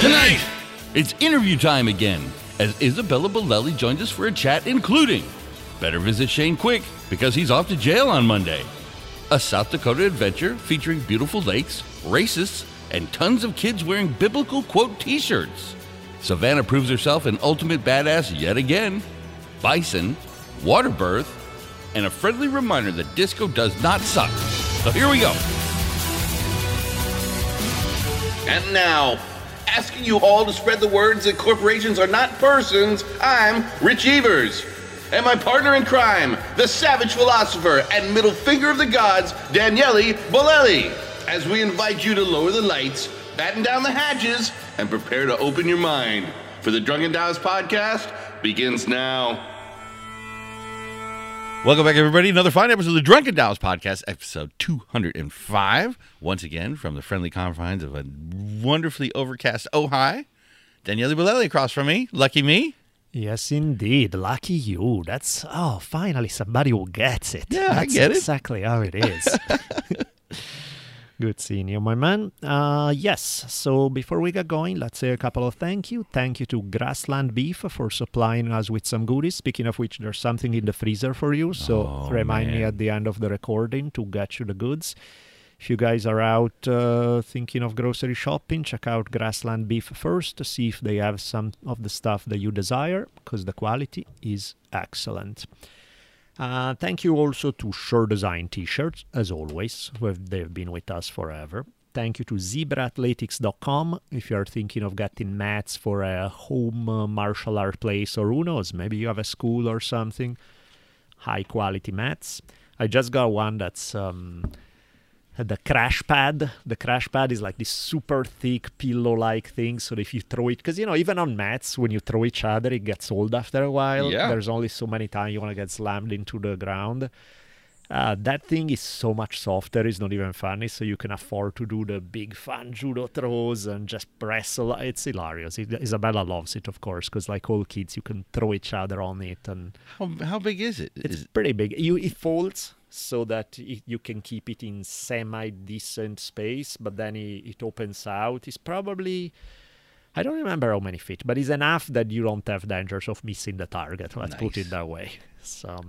Tonight, it's interview time again as Isabella Bolelli joins us for a chat, including better visit Shane Quick because he's off to jail on Monday, a South Dakota adventure featuring beautiful lakes, racists, and tons of kids wearing biblical quote t shirts. Savannah proves herself an ultimate badass yet again, bison, water birth, and a friendly reminder that disco does not suck. So here we go. And now, asking you all to spread the words that corporations are not persons, I'm Rich Evers. And my partner in crime, the savage philosopher and middle finger of the gods, Daniele Bolelli, as we invite you to lower the lights, batten down the hatches, and prepare to open your mind. For the Drunken Taoist podcast begins now. Welcome back, everybody. Another fine episode of the Drunken Taoist Podcast, episode 205. Once again, from the friendly confines of a wonderfully overcast Ojai. Daniele Bolelli across from me. Lucky me. Yes, indeed. Lucky you. That's oh, finally somebody who gets it. Yeah, I get it. Exactly how it is. Good seeing you, my man. Uh, yes. So before we get going, let's say a couple of thank you. Thank you to Grassland Beef for supplying us with some goodies. Speaking of which, there's something in the freezer for you. So Oh, remind me at the end of the recording to get you the goods. If you guys are out uh, thinking of grocery shopping, check out Grassland Beef first to see if they have some of the stuff that you desire, because the quality is excellent. Uh, thank you also to Sure Design T-shirts, as always. They've been with us forever. Thank you to zebraathletics.com if you're thinking of getting mats for a home uh, martial art place, or who knows, maybe you have a school or something. High quality mats. I just got one that's um, the crash pad. The crash pad is like this super thick pillow like thing. So if you throw it, because you know, even on mats, when you throw each other, it gets old after a while. Yeah. There's only so many times you want to get slammed into the ground. Uh, that thing is so much softer, it's not even funny. So you can afford to do the big fun judo throws and just press a lot. It's hilarious. It, Isabella loves it, of course, because like all kids, you can throw each other on it and How, how big is it? it's Is- pretty big. You it folds so that it, you can keep it in semi decent space, but then it, it opens out. It's probably I don't remember how many feet, but it's enough that you don't have dangers of missing the target. Let's put it that way. So.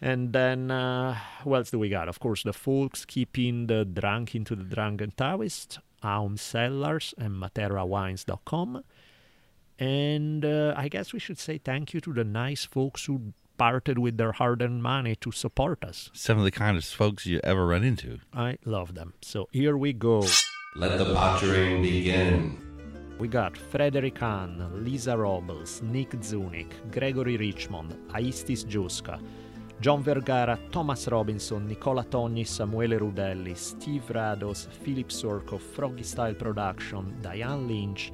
And then, uh, what else do we got? Of course, the folks keeping the drunk into the drunken Taoist, Aum Cellars, and MateraWines.com. And uh, I guess we should say thank you to the nice folks who parted with their hard earned money to support us. some of the kindest folks you ever run into. I love them. So here we go. Let the pottering begin. We got Frederick Hahn, Lisa Robles, Nick Zunik, Gregory Richmond, Aistis Giusca, John Vergara, Thomas Robinson, Nicola Togni, Samuele Rudelli, Steve Rados, Philip Sorko, Froggy Style Production, Diane Lynch,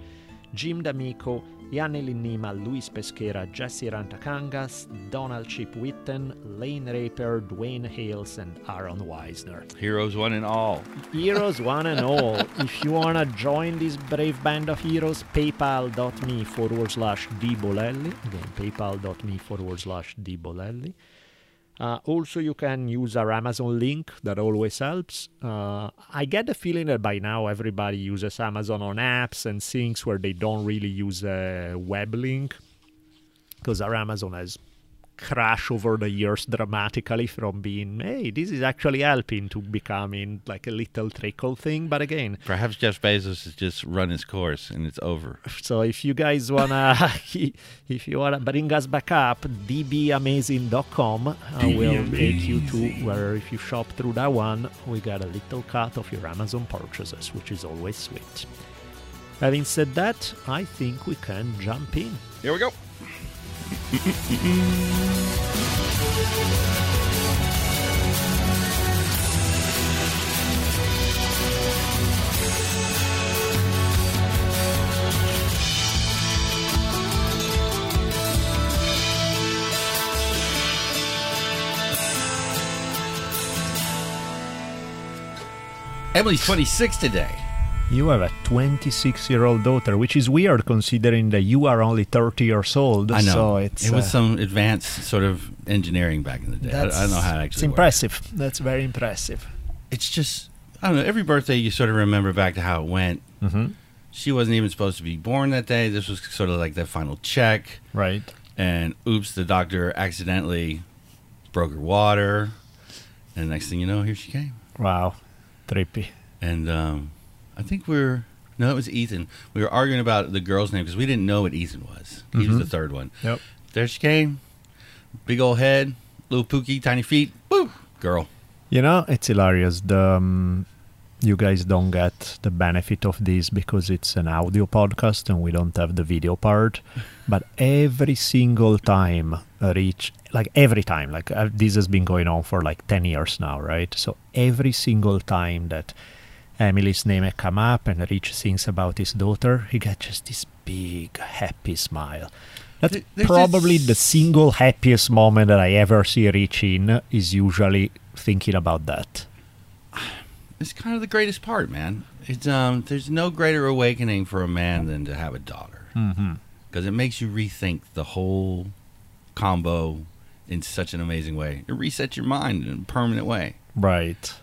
Jim D'Amico, Yanni Linnima, Luis Pesquera, Jesse Rantakangas, Donald Chip Witten, Lane Raper, Dwayne Hales, and Aaron Weisner. Heroes one and all. Heroes one and all. If you wanna join this brave band of heroes, paypal.me forward slash dbolelli. Again, paypal.me forward slash dbolelli. Uh, also, you can use our Amazon link. That always helps. Uh, I get the feeling that by now everybody uses Amazon on apps and things where they don't really use a web link because our Amazon has crashed over the years dramatically from being, hey, this is actually helping to becoming like a little trickle thing. But again, Perhaps Jeff Bezos has just run his course and it's over. so if you guys wanna if you wanna bring us back up dbamazing.com uh, will take you to where if you shop through that one we got a little cut of your amazon purchases which is always sweet having said that i think we can jump in Here we go. Emily's 26 today. You have a 26 year old daughter, which is weird considering that you are only 30 years old. I know. So it's, it was uh, some advanced sort of engineering back in the day. I, I don't know how it actually It's worked. impressive. That's very impressive. It's just, I don't know. Every birthday, you sort of remember back to how it went. Mm-hmm. She wasn't even supposed to be born that day. This was sort of like that final check. Right. And oops, the doctor accidentally broke her water. And next thing you know, here she came. Wow. Trippy. And um, I think we're, no, it was Ethan. We were arguing about the girl's name because we didn't know what Ethan was. He was Mhm. the third one. Yep. There she came. Big old head, little pookie, tiny feet. Woo! Girl. You know, it's hilarious. The um, you guys don't get the benefit of this because it's an audio podcast and we don't have the video part. But every single time I reach, like every time, like uh, this has been going on for like ten years now, right? So every single time that Emily's name had come up and Rich sings about his daughter, he gets just this big happy smile. That's there's probably the single happiest moment that I ever see Rich in is usually thinking about that. It's kind of the greatest part, man. It's um, there's no greater awakening for a man than to have a daughter Mm-hmm. because it makes you rethink the whole combo in such an amazing way. It resets your mind in a permanent way. Right.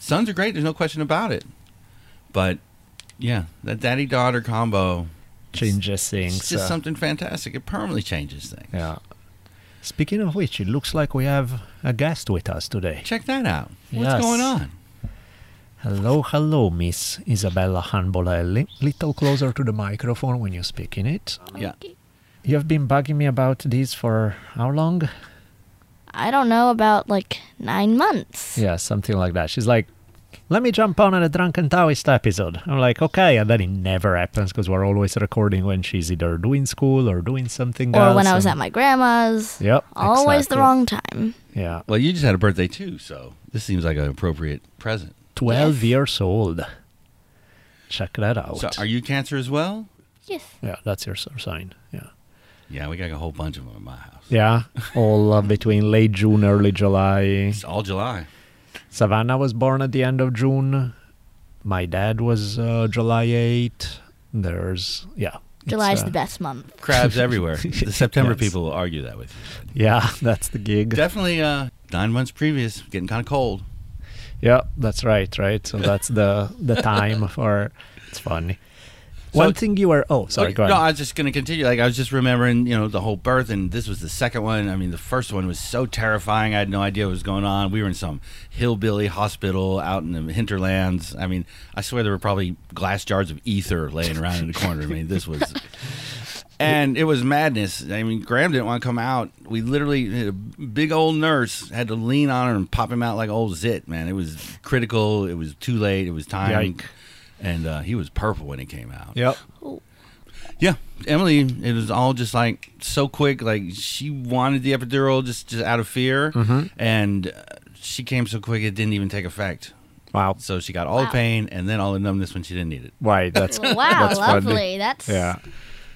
Sons are great. There's no question about it. But yeah, that daddy daughter combo Changes things. It's just uh, something fantastic. It permanently changes things. yeah. Speaking of which, it looks like we have a guest with us today. Check that out. What's Yes. going on? Hello, hello, Miss Isabella Hanbolelli. Little closer to the microphone when you speak in it. Yeah. You have been bugging me about this for how long? I don't know about like nine months. Yeah, something like that. She's like, let me jump on at a Drunken Taoist episode. I'm like, okay. And then it never happens because we're always recording when she's either doing school or doing something Or else. when I was and- at my grandma's. Yep. Always exactly. the wrong time. Yeah. Well, you just had a birthday too, so this seems like an appropriate present. 12 Yes. years old. Check that out. So, are you Cancer as well? Yes. yeah, that's your sign. Yeah. Yeah, we got a whole bunch of them in my house. Yeah. All uh, between late June, early July. It's all July. Savannah was born at the end of June. My dad was uh, July 8. There's, yeah. it's, July's uh, the best month. Crabs everywhere. The September Yes. people will argue that with you. Yeah, that's the gig. Definitely uh, nine months previous, getting kind of cold. Yeah, that's right, right. So that's the the time for it's funny. One thing you were oh sorry, no. I was just going to continue. Like I was just remembering, you know, the whole birth, and this was the second one. I mean, the first one was so terrifying. I had no idea what was going on. We were in some hillbilly hospital out in the hinterlands. I mean, I swear there were probably glass jars of ether laying around in the corner. I mean, this was, and it was madness. I mean, Graham didn't want to come out. We literally, a big old nurse had to lean on her and pop him out like old zit. Man, it was critical. It was too late. It was time. Yike. And uh, he was purple when he came out. Yep. Yeah, Emily, it was all just like so quick. Like she wanted the epidural just, just out of fear, Mm-hmm. and uh, she came so quick it didn't even take effect. Wow. So she got all the pain and then all the numbness when she didn't need it. Right, that's wow, that's funny. lovely. That's Yeah.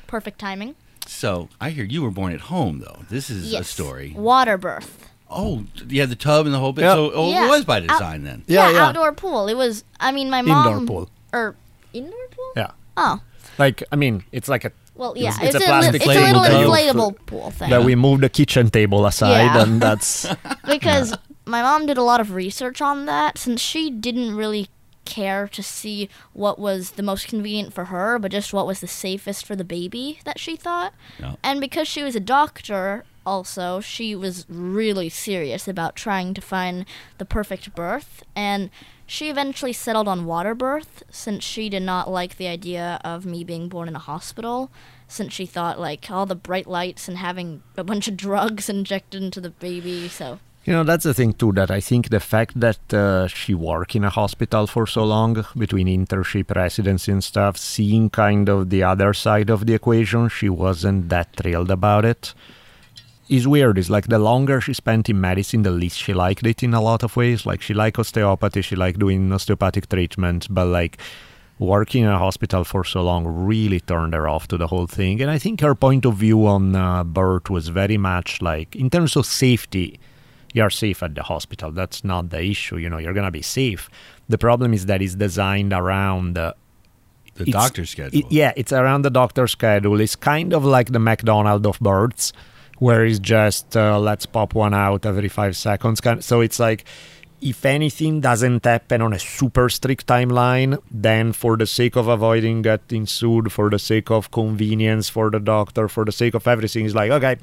perfect timing. So I hear you were born at home though. This is yes. a story. Water birth. Oh, you had the tub and the whole bit. Yeah. So oh, Yeah. it was by Out- design then. Yeah, yeah. outdoor pool. It was. I mean, my mom. Indoor pool. Or indoor pool. Yeah. Oh, Like I mean, it's like a well, yeah. It's- it's a li- plastic it's a little table that you- inflatable pool thing. that we moved the kitchen table aside Yeah. and that's because my mom did a lot of research on that since she didn't really care to see what was the most convenient for her, but just what was the safest for the baby that she thought. Yeah. And because she was a doctor, also, she was really serious about trying to find the perfect birth. And she eventually settled on water birth since she did not like the idea of me being born in a hospital. Since she thought, like, all the bright lights and having a bunch of drugs injected into the baby. So, You know, that's the thing too. That I think the fact that uh, she worked in a hospital for so long, between internship, residency, and stuff, seeing kind of the other side of the equation, she wasn't that thrilled about it. Is weird. It's like the longer she spent in medicine, the least she liked it in a lot of ways. Like she liked osteopathy, she liked doing osteopathic treatment, but like working in a hospital for so long really turned her off to the whole thing. And I think her point of view on uh, birth was very much like, in terms of safety, you're safe at the hospital. That's not the issue. You know, you're gonna be safe. The problem is that it's designed around. Uh, The doctor's schedule. it- yeah, it's around the doctor's schedule. It's kind of like the McDonald of birds, where it's just uh, let's pop one out every five seconds. So it's like if anything doesn't happen on a super strict timeline, then for the sake of avoiding getting sued, for the sake of convenience for the doctor, for the sake of everything, it's like okay,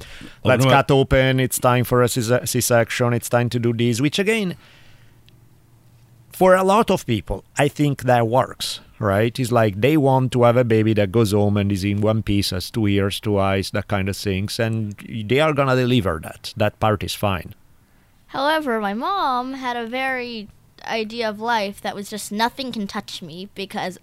let's cut open. It's time for a C- C-section. It's time to do this. Which again, for a lot of people, I think that works, right? It's like they want to have a baby that goes home and is in one piece, has two ears, two eyes, that kind of things, and they are gonna deliver that. That part is fine. However, my mom had a very idea of life that was just nothing can touch me because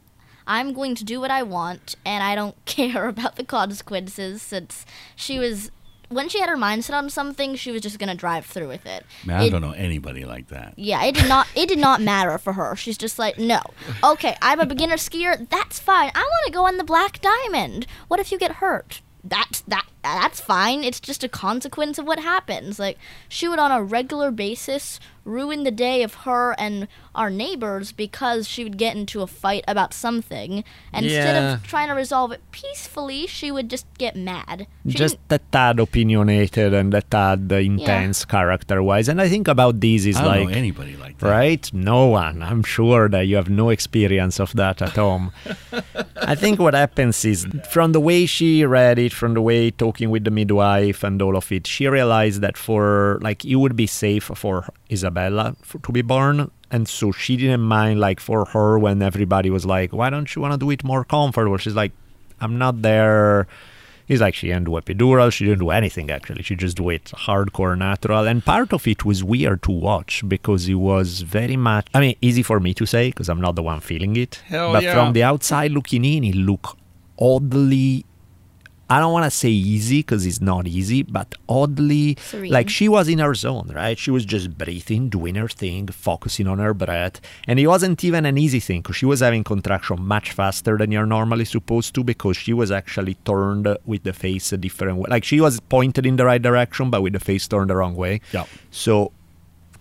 I'm going to do what I want and I don't care about the consequences since she was when she had her mindset on something, she was just going to drive through with it. Man, I don't know anybody like that. Yeah, it did not it did not matter for her. She's just like, "No. Okay, I'm a beginner skier. That's fine. I want to go on the Black Diamond. What if you get hurt?" That's that that's fine. It's just a consequence of what happens. Like she would on a regular basis ruin the day of her and our neighbors because she would get into a fight about something and instead of trying to resolve it peacefully, she would just get mad. She Just didn't- a tad opinionated and a tad intense character-wise, and I think about this is I don't like know anybody like that. right? No one. I'm sure that you have no experience of that at home. I think what happens is from the way she read it, from the way talking with the midwife and all of it, she realized that for like it would be safe for Isabella for, to be born. And so she didn't mind like for her when everybody was like, why don't you want to do it more comfortable? She's like, I'm not there. He's like, she didn't do epidural. She didn't do anything, actually. She just do it hardcore natural. And part of it was weird to watch because it was very much, I mean, easy for me to say because I'm not the one feeling it. Hell but yeah. from the outside looking in, it looked oddly, I don't want to say easy because it's not easy, but oddly, Serene. like she was in her zone, right? She was just breathing, doing her thing, focusing on her breath. And it wasn't even an easy thing because she was having contraction much faster than you're normally supposed to because she was actually turned with the face a different way. Like she was pointed in the right direction, but with the face turned the wrong way. Yeah. So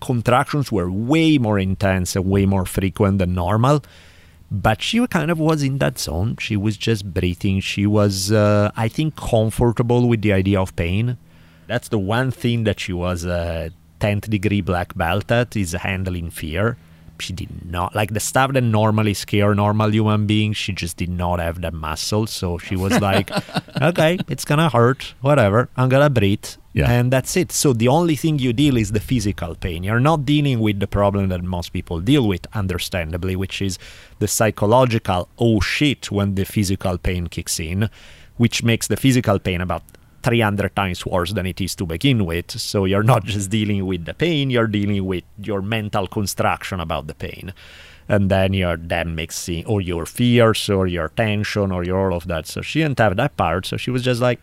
contractions were way more intense and way more frequent than normal. But she kind of was in that zone. She was just breathing. She was, uh, I think, comfortable with the idea of pain. That's the one thing that she was a 10th degree black belt at is handling fear. She did not like the stuff that normally scare normal human beings. She just did not have that muscle. So she was like, okay, it's gonna hurt, whatever. I'm gonna breathe. Yeah. And that's it. So the only thing you deal is the physical pain. You're not dealing with the problem that most people deal with, understandably, which is the psychological oh shit when the physical pain kicks in, which makes the physical pain about 300 times worse than it is to begin with. So you're not just dealing with the pain, you're dealing with your mental construction about the pain. And then you're then mixing or your fears or your tension or your all of that. So she didn't have that part. So she was just like,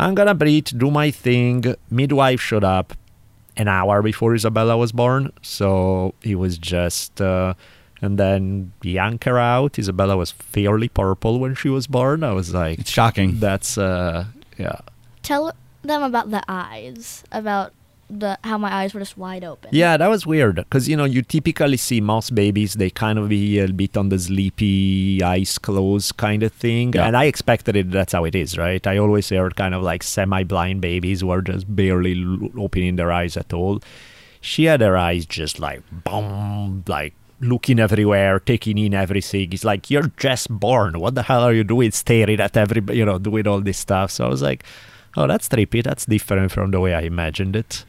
I'm gonna breathe, do my thing. Midwife showed up an hour before Isabella was born, so it was just. Uh, and then yank her out. Isabella was fairly purple when she was born. I was like, It's shocking. that's uh, yeah. Tell them about the eyes, about the how my eyes were just wide open. Yeah, that was weird because you know you typically see most babies they kind of be a bit on the sleepy, eyes closed kind of thing, Yeah. and I expected it. That's how it is, right? I always heard kind of like semi-blind babies who are just barely l- opening their eyes at all. She had her eyes just like boom, like looking everywhere, taking in everything. It's like you're just born. What the hell are you doing? Staring at every, you know, doing all this stuff. So I was like, oh, that's trippy. That's different from the way I imagined it.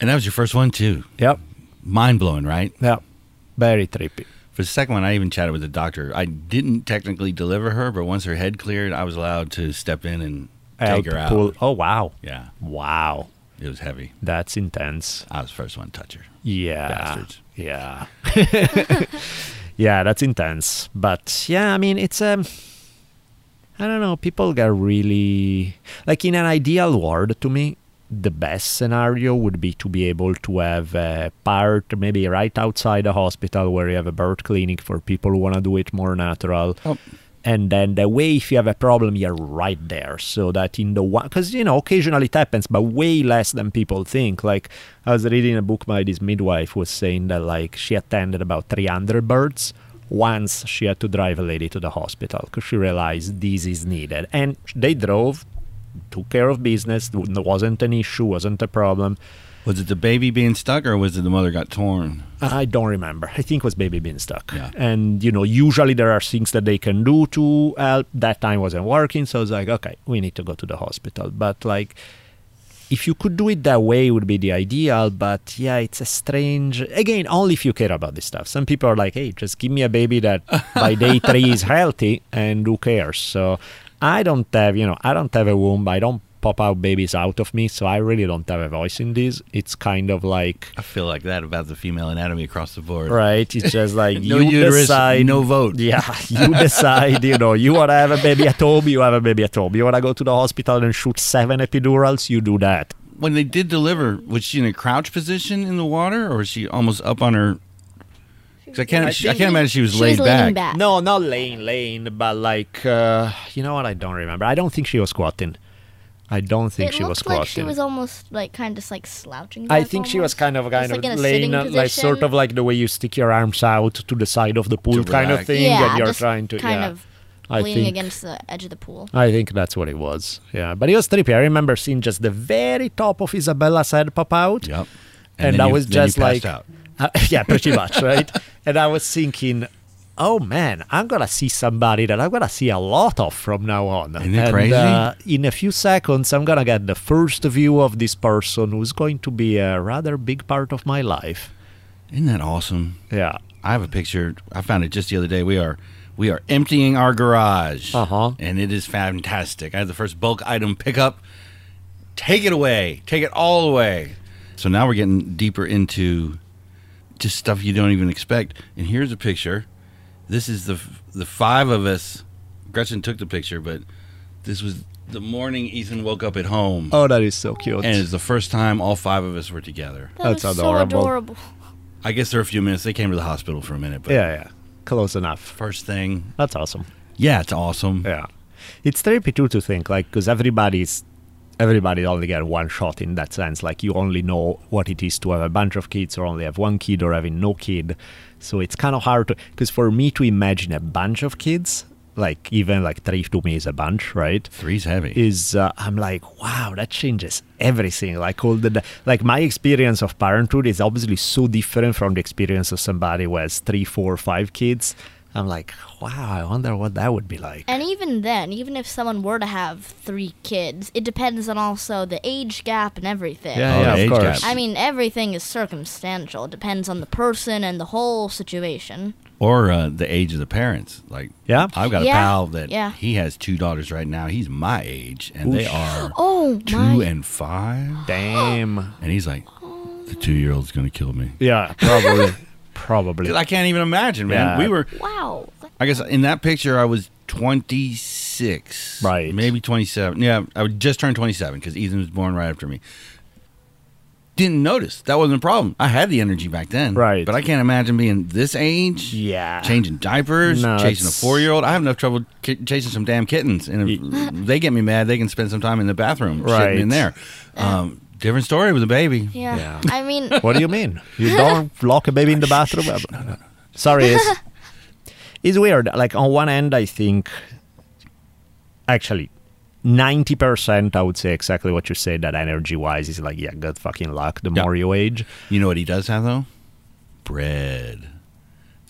And that was your first one too. Yep. Mind blowing, right? Yeah, very trippy. For the second one, I even chatted with the doctor. I didn't technically deliver her, but once her head cleared, I was allowed to step in and take her out. Pull- Oh wow, Yeah, wow, it was heavy. that's intense. I was the first one to touch her. Yeah, Bastards. yeah, yeah. That's intense. But yeah, I mean, it's um, I don't know. People get really like in an ideal world to me. The best scenario would be to be able to have a part maybe right outside the hospital where you have a birth clinic for people who want to do it more natural. Oh. and then the way if you have a problem you're right there so that in the one because you know occasionally it happens but way less than people think like i was reading a book by this midwife was saying that like she attended about 300 births once she had to drive a lady to the hospital because she realized this is needed and they drove took care of business wasn't an issue wasn't a problem Was it the baby being stuck or was it the mother got torn? I don't remember. I think it was baby being stuck. Yeah. And you know, usually there are things that they can do to help. That time wasn't working, so I was like, okay, we need to go to the hospital. But like, if you could do it that way, would be the ideal. But yeah, it's a strange. Again, only if you care about this stuff. Some people are like, hey, just give me a baby that by day three is healthy, and who cares? So I don't have, you know, I don't have a womb. I don't pop out babies out of me, so I really don't have a voice in this. It's kind of like I feel like that about the female anatomy across the board. Right. It's just like No you uterus, decide. no vote. Yeah, you decide. You know, you want to have a baby at home, you have a baby at home. You want to go to the hospital and shoot seven epidurals, you do that. When they did deliver, was she in a crouch position in the water or was she almost up on her? 'Cause I can't. I, can't imagine she was She laid was back. back. No, not laying, laying, but like, uh, you know what? I don't remember. I don't think she was squatting. I don't think it she was looked like squatting. she was almost like kind of like slouching. I back think she was kind of kind Just, of like, in a laying, sitting like sort of like the way you stick your arms out to the side of the pool, To kind of thing. yeah, and you're just trying to kind yeah. of I leaning think against the edge of the pool. I think that's what it was. Yeah, but it was trippy. I remember seeing just the very top of Isabella's head pop out. Yep. And, then I you- was then you just like, out. Uh, yeah, pretty much, right? and I was thinking, oh man, I'm gonna see somebody that I'm gonna see a lot of from now on. Isn't it and, crazy? Uh, in a few seconds, I'm gonna get the first view of this person who's going to be a rather big part of my life. Isn't that awesome? Yeah. I have a picture. I found it just the other day. We are we are emptying our garage, Uh-huh. and it is fantastic. I had the first bulk item pickup. Take it away. Take it all away. So now we're getting deeper into just stuff you don't even expect. And here's a picture. This is the the five of us. Gretchen took the picture, but this was the morning Ethan woke up at home, Oh, that is so cute. and it's the first time all five of us were together. That That's is adorable. so adorable. I guess there were a few minutes. They came to the hospital for a minute, but yeah, yeah, close enough. first thing, That's awesome. yeah, it's awesome. Yeah, it's trippy too to think like because everybody's everybody only get one shot in that sense. Like you only know what it is to have a bunch of kids or only have one kid or having no kid. So it's kind of hard to because for me to imagine a bunch of kids, like even like three to me is a bunch, right? Three's heavy. is uh, I'm like, wow, that changes everything. Like all the like my experience of parenthood is obviously so different from the experience of somebody who has three, four, five kids. I'm like, wow, I wonder what that would be like. And even then, even if someone were to have three kids, it depends on also the age gap and everything. Yeah, Oh, yeah, the age of course. gap. I mean, everything is circumstantial. It depends on the person and the whole situation. or uh, the age of the parents. Like, Yeah. I've got a Yeah, pal that yeah. he has two daughters right now. He's my age, and they are Oh two my! and five. Damn. And he's like, the two year old's gonna kill me. Yeah, probably. probably. 'Cause I can't even imagine, man. Yeah. We were, wow. I guess, in that picture, I was 26, Right. Maybe 27. Yeah, I would just turned 27 because Ethan was born right after me. Didn't notice that wasn't a problem. I had the energy back then, Right. But I can't imagine being this age. Yeah. changing diapers, No, chasing a four year old. I have enough trouble ki- chasing some damn kittens, and if they get me mad, they can spend some time in the bathroom Right. in there. Um, different story with a baby. Yeah. Yeah. I mean, What do you mean? You don't lock a baby in the bathroom? Sorry, it's, it's weird. Like on one end, I think actually ninety percent, I would say exactly what you said. That energy wise is like, yeah, good fucking luck. The Yeah. more you age, You know what he does have though? Bread.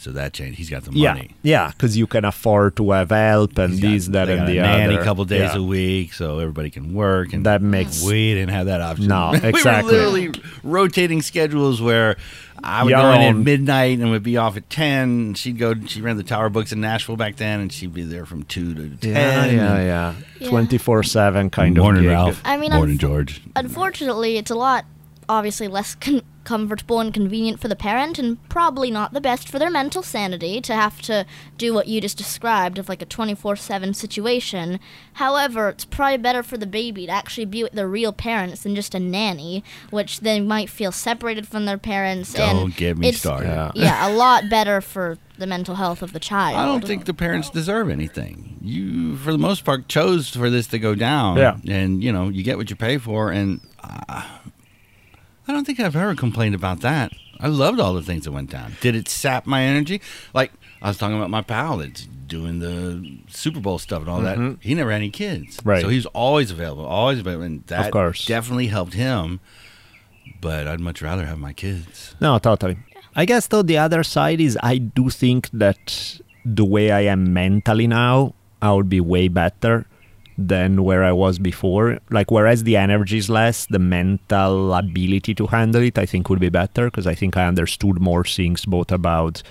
So that changed. He's got the money. yeah, because you can afford to have help and He's got- this, that, and the a nanny other. a couple days Yeah. a week, so everybody can work. And That makes we didn't have that option. No, we exactly. were literally rotating schedules where I would Your go in at midnight and would be off at ten. And she'd go. She ran the Tower Books in Nashville back then, and she'd be there from two to ten. yeah, yeah, yeah, Yeah. twenty four seven kind Morning, of Morning, Ralph. I mean, Morning, I've- George. unfortunately, it's a lot obviously less con- comfortable and convenient for the parent, and probably not the best for their mental sanity to have to do what you just described of like a 24 7 situation. However, it's probably better for the baby to actually be with their real parents than just a nanny, which they might feel separated from their parents. Don't and get me it's- started. Yeah. Yeah, a lot better for the mental health of the child. I don't think the parents deserve anything. You, for the most part, chose for this to go down. Yeah. And, you know, you get what you pay for. And uh, I don't think I've ever complained about that. I loved all the things that went down. Did it sap my energy? Like, I was talking about my pal that's doing the Super Bowl stuff and all that. Mm-hmm. He never had any kids. Right. So he's always available, always available. And that course. definitely helped him. But I'd much rather have my kids. No, totally. I guess though the other side is I do think that the way I am mentally now, I would be way better than where I was before. Like whereas the energy is less, the mental ability to handle it I think would be better because I think I understood more things both about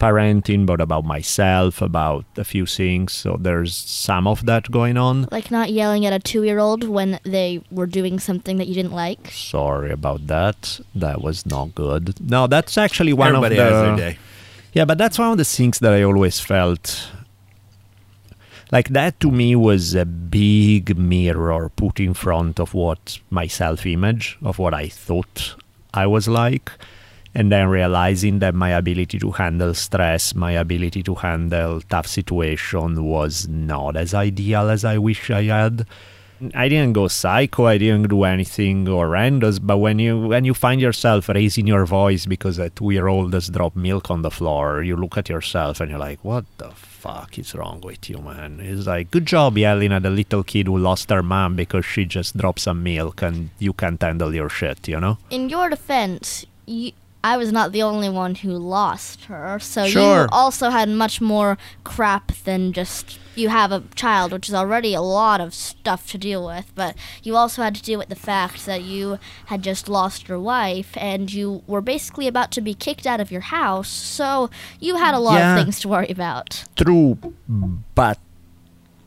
parenting, but about myself, about a few things. So there's some of that going on. Like not yelling at a two year old when they were doing something that you didn't like. Sorry about that. That was not good. No, that's actually one Everybody of the has their day. Yeah, but that's one of the things that I always felt like that to me was a big mirror put in front of what my self image, of what I thought I was like. And then realizing that my ability to handle stress, my ability to handle tough situation was not as ideal as I wish I had. I didn't go psycho. I didn't do anything horrendous. But when you when you find yourself raising your voice because a two year old has dropped milk on the floor, you look at yourself and you're like, "What the fuck is wrong with you, man?" It's like, "Good job yelling at a little kid who lost her mom because she just dropped some milk and you can't handle your shit," you know? In your defense, you, I was not the only one who lost her, so Sure. you also had much more crap than just you have a child, which is already a lot of stuff to deal with. But you also had to deal with the fact that you had just lost your wife and you were basically about to be kicked out of your house, so you had a lot Yeah. of things to worry about. True, but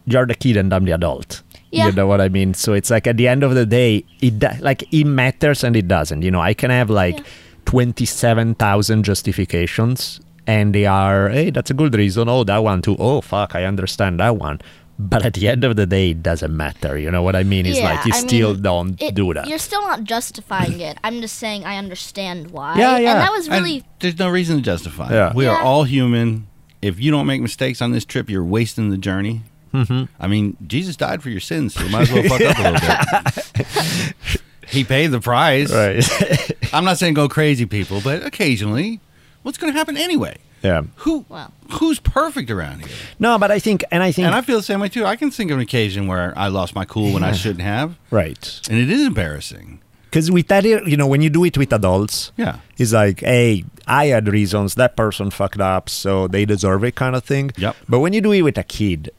you're the kid and I'm the adult. Yeah. You know what I mean? So it's like at the end of the day, it like it matters and it doesn't. You know, I can have like Yeah. twenty-seven thousand justifications, and they are, hey, that's a good reason. Oh, that one too. Oh, fuck, I understand that one. But at the end of the day, it doesn't matter. You know what I mean? It's Yeah, like you I still mean, don't It- do that. You're still not justifying it. I'm just saying I understand why. Yeah, yeah. And that was And really there's no reason to justify. it. Yeah. We are all human. If you don't make mistakes on this trip, you're wasting the journey. Mm-hmm. I mean, Jesus died for your sins, so you might as well fuck up a little bit. he paid the price. right. I'm not saying go crazy, people, but occasionally, what's going to happen anyway? yeah. Who Well. who's perfect around here? No, but I think, and I think, And I feel the same way too. I can think of an occasion where I lost my cool when I shouldn't have, right. and it is embarrassing. Because with that, you know, when you do it with adults, Yeah. It's like, hey, I had reasons. That person fucked up, so they deserve it, kind of thing. Yep. But when you do it with a kid,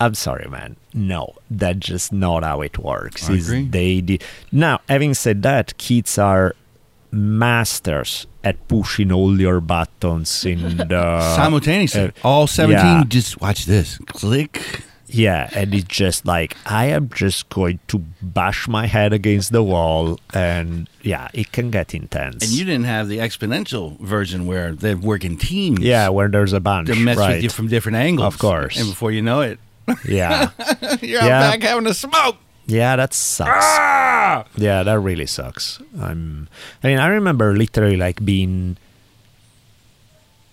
I'm sorry, man. No, that's just not how it works. I agree. They di- now, having said that, kids are masters at pushing all your buttons in the Simultaneously, uh, all 17. yeah. Just watch this. Click. yeah, and it's just like I am just going to bash my head against the wall, and yeah, it can get intense. And you didn't have the exponential version where they work in teams. yeah, where there's a bunch, To mess right? with you from different angles. Of course. And before you know it, yeah, you're Yeah. out back having a smoke. Yeah, that sucks. Ah! Yeah, that really sucks. I'm. I mean, I remember literally like being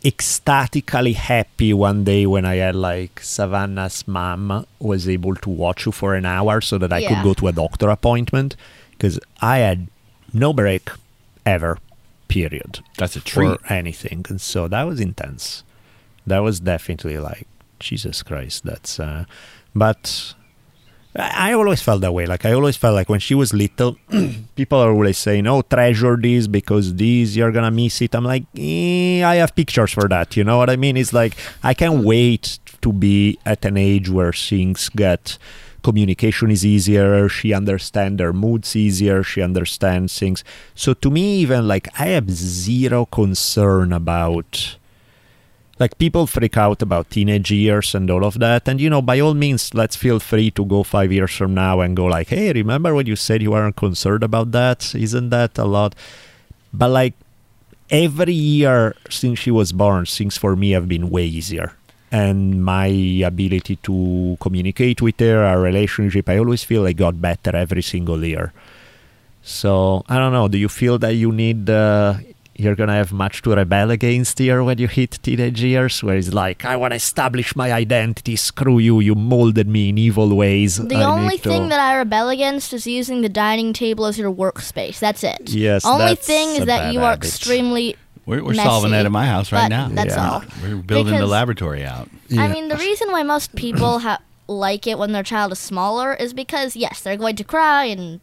ecstatically happy one day when I had like Savannah's mom was able to watch you for an hour so that I could go to a doctor appointment because I had no break ever, period. That's a true for anything, and so that was intense. That was definitely like Jesus Christ. That's uh, but I always felt that way. Like I always felt like when she was little, people are always saying, "Oh, treasure this because this you're gonna miss it." I'm like, eh, I have pictures for that. You know what I mean? It's like I can't wait to be at an age where things get communication is easier. She understands her moods easier. She understands things. So to me, even like I have zero concern about like people freak out about teenage years and all of that. And you know by all means let's feel free to go five years from now and go like hey remember when you said you weren't concerned about that? Isn't that a lot? But like every year since she was born things for me have been way easier. And my ability to communicate with her our relationship i always feel i got better every single year. So i don't know. Do you feel that you need uh, you're gonna have much to rebel against here when you hit teenage years, where it's like, I want to establish my identity. Screw you, you molded me in evil ways. The I only need to- thing that I rebel against is using the dining table as your workspace. That's it. Yes, Only that's thing a is that you are habit. extremely. We're, we're solving that messy, at my house right now. That's Yeah. all. We're building the laboratory out. I mean, the reason why most people ha- like it when their child is smaller is because yes, they're going to cry and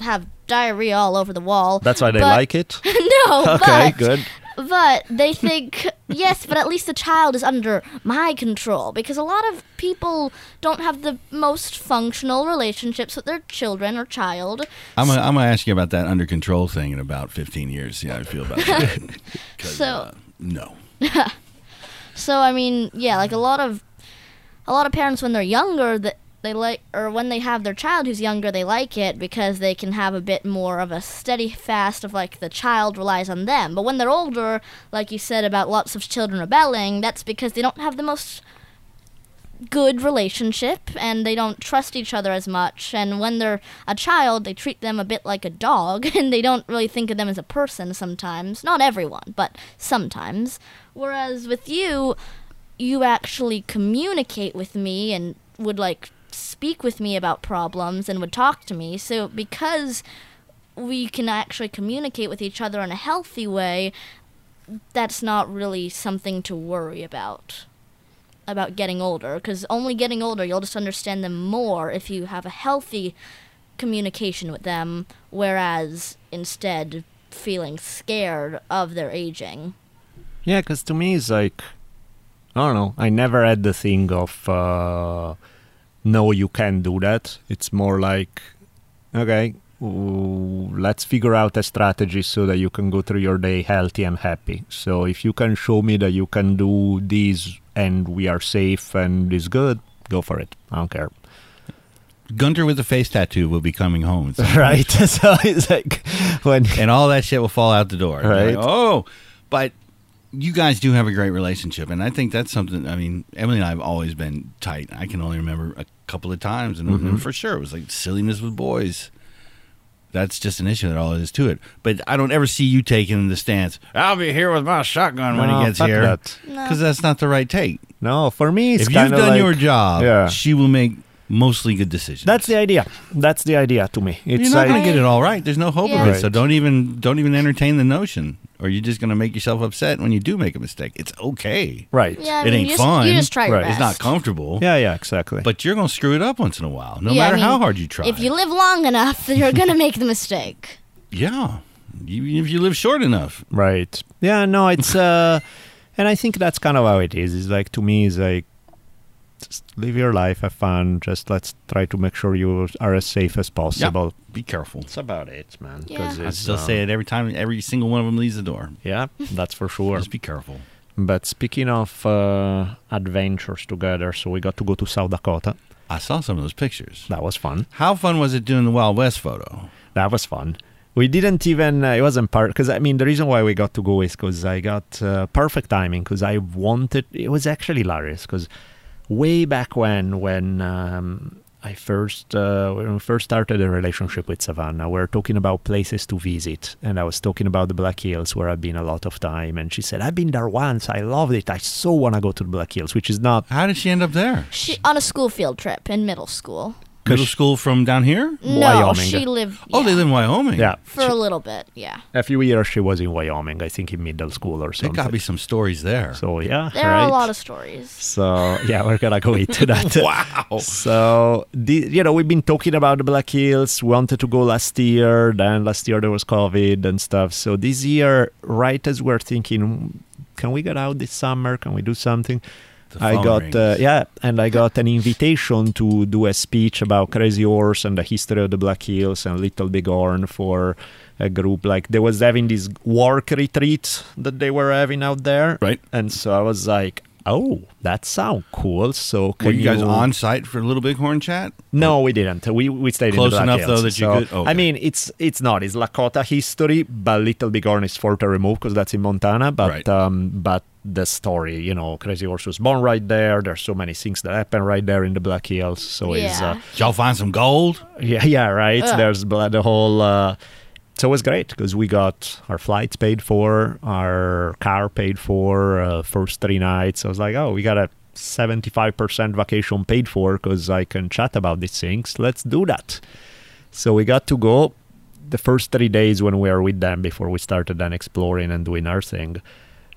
have diarrhea all over the wall. That's why they but- like it. no, okay, but good. but they think yes, but at least the child is under my control because a lot of people don't have the most functional relationships with their children or child. I'm gonna, I'm gonna ask you about that under control thing in about 15 years. See how I feel about that. 'Cause, So- uh, no. So I mean, yeah, like a lot of a lot of parents when they're younger that they like or when they have their child who's younger they like it because they can have a bit more of a steady fast of like the child relies on them. But when they're older, like you said about lots of children rebelling, that's because they don't have the most good relationship and they don't trust each other as much. And when they're a child they treat them a bit like a dog and they don't really think of them as a person sometimes. Not everyone but sometimes. Whereas with you you actually communicate with me and would like speak with me about problems and would talk to me so because we can actually communicate with each other in a healthy way that's not really something to worry about about getting older because only getting older you'll just understand them more if you have a healthy communication with them whereas instead feeling scared of their aging Yeah, because to me it's like, I don't know. I never had the thing of, uh, no, you can't do that. It's more like, okay, ooh, let's figure out a strategy so that you can go through your day healthy and happy. So if you can show me that you can do this and we are safe and it's good, go for it. I don't care. Gunter with the face tattoo will be coming home. Right? so it's like when and all that shit will fall out the door. Right. Like, oh, but you guys do have a great relationship, and I think that's something. I mean, Emily and I have always been tight. I can only remember a couple of times, and, and mm-hmm. for sure, it was like silliness with boys. That's just an issue that all it is to it. But I don't ever see you taking the stance. I'll be here with my shotgun when he gets fuck here, that. No. because that's not the right take. no, for me it's if you've done like, your job, Yeah. she will make mostly good decisions. That's the idea. That's the idea to me. It's You're not like, going to get it all right. There's no hope of it. So don't even don't even entertain the notion, or you're just going to make yourself upset when you do make a mistake. It's okay. right. yeah I It mean, ain't you just, fun. you just try your Right. best It's not comfortable. Yeah, yeah, exactly. But you're going to screw it up once in a while, no Yeah, I matter how mean, hard you try. if you live long enough you're gonna make the mistake yeah, even if you live short enough. right. Yeah, no, it's uh and I think that's kind of how it is. It's like to me it's like just live your life, have fun, just let's try to make sure you are as safe as possible. Yeah. Be careful. It's about it, man. Yeah. 'cause I it's, still uh, say it every time. Every single one of them leaves the door. Yeah, that's for sure. Just be careful. But speaking of uh, adventures together, so we got to go to South Dakota. I saw some of those pictures. That was fun. How fun was it doing the Wild West photo? That was fun. We didn't even, uh, it wasn't part, because I mean, the reason why we got to go is because I got uh, perfect timing, because I wanted, it was actually hilarious, because way back when, when um, I first, uh, when we first started a relationship with Savannah, we are talking about places to visit, and I was talking about the Black Hills, where I've been a lot of time, and she said, I've been there once, I loved it, I so want to go to the Black Hills, which is not, How did she end up there? she on a school field trip in middle school Middle school from down here? no Wyoming. she lived Oh, they yeah, live in Wyoming. yeah. for a little bit yeah A few years she was in Wyoming, I think in middle school or There something. got to be some stories there. So yeah, there right? are a lot of stories So yeah, we're gonna go into that. wow. So the, you know we've been talking about the Black Hills. We wanted to go last year. Then last year there was COVID and stuff. So this year, right as we're thinking, hmm, can we get out this summer? Can we do something? I got uh, yeah, and I got an invitation to do a speech about Crazy Horse and the history of the Black Hills and Little Big Horn for a group like they was having this work retreat that they were having out there, Right. And so I was like, oh, that sounds cool. So can Were you guys on site for Little Bighorn chat? No, we didn't. We we stayed Close in the enough, though, that you So, could- okay. I mean, it's it's not. It's Lakota history, but Little Bighorn is further removed because that's in Montana. But Right. um, but the story, you know, Crazy Horse was born right there. There's so many things that happen right there in the Black Hills. So it's Yeah. uh, Did y'all find some gold? yeah, yeah, right. Ugh. There's the whole. Uh, so it was great because we got our flights paid for, our car paid for, uh, first three nights. I was like, oh, we got a 75% vacation paid for because I can chat about these things. Let's do that. So we got to go the first three days when we were with them before we started then exploring and doing our thing.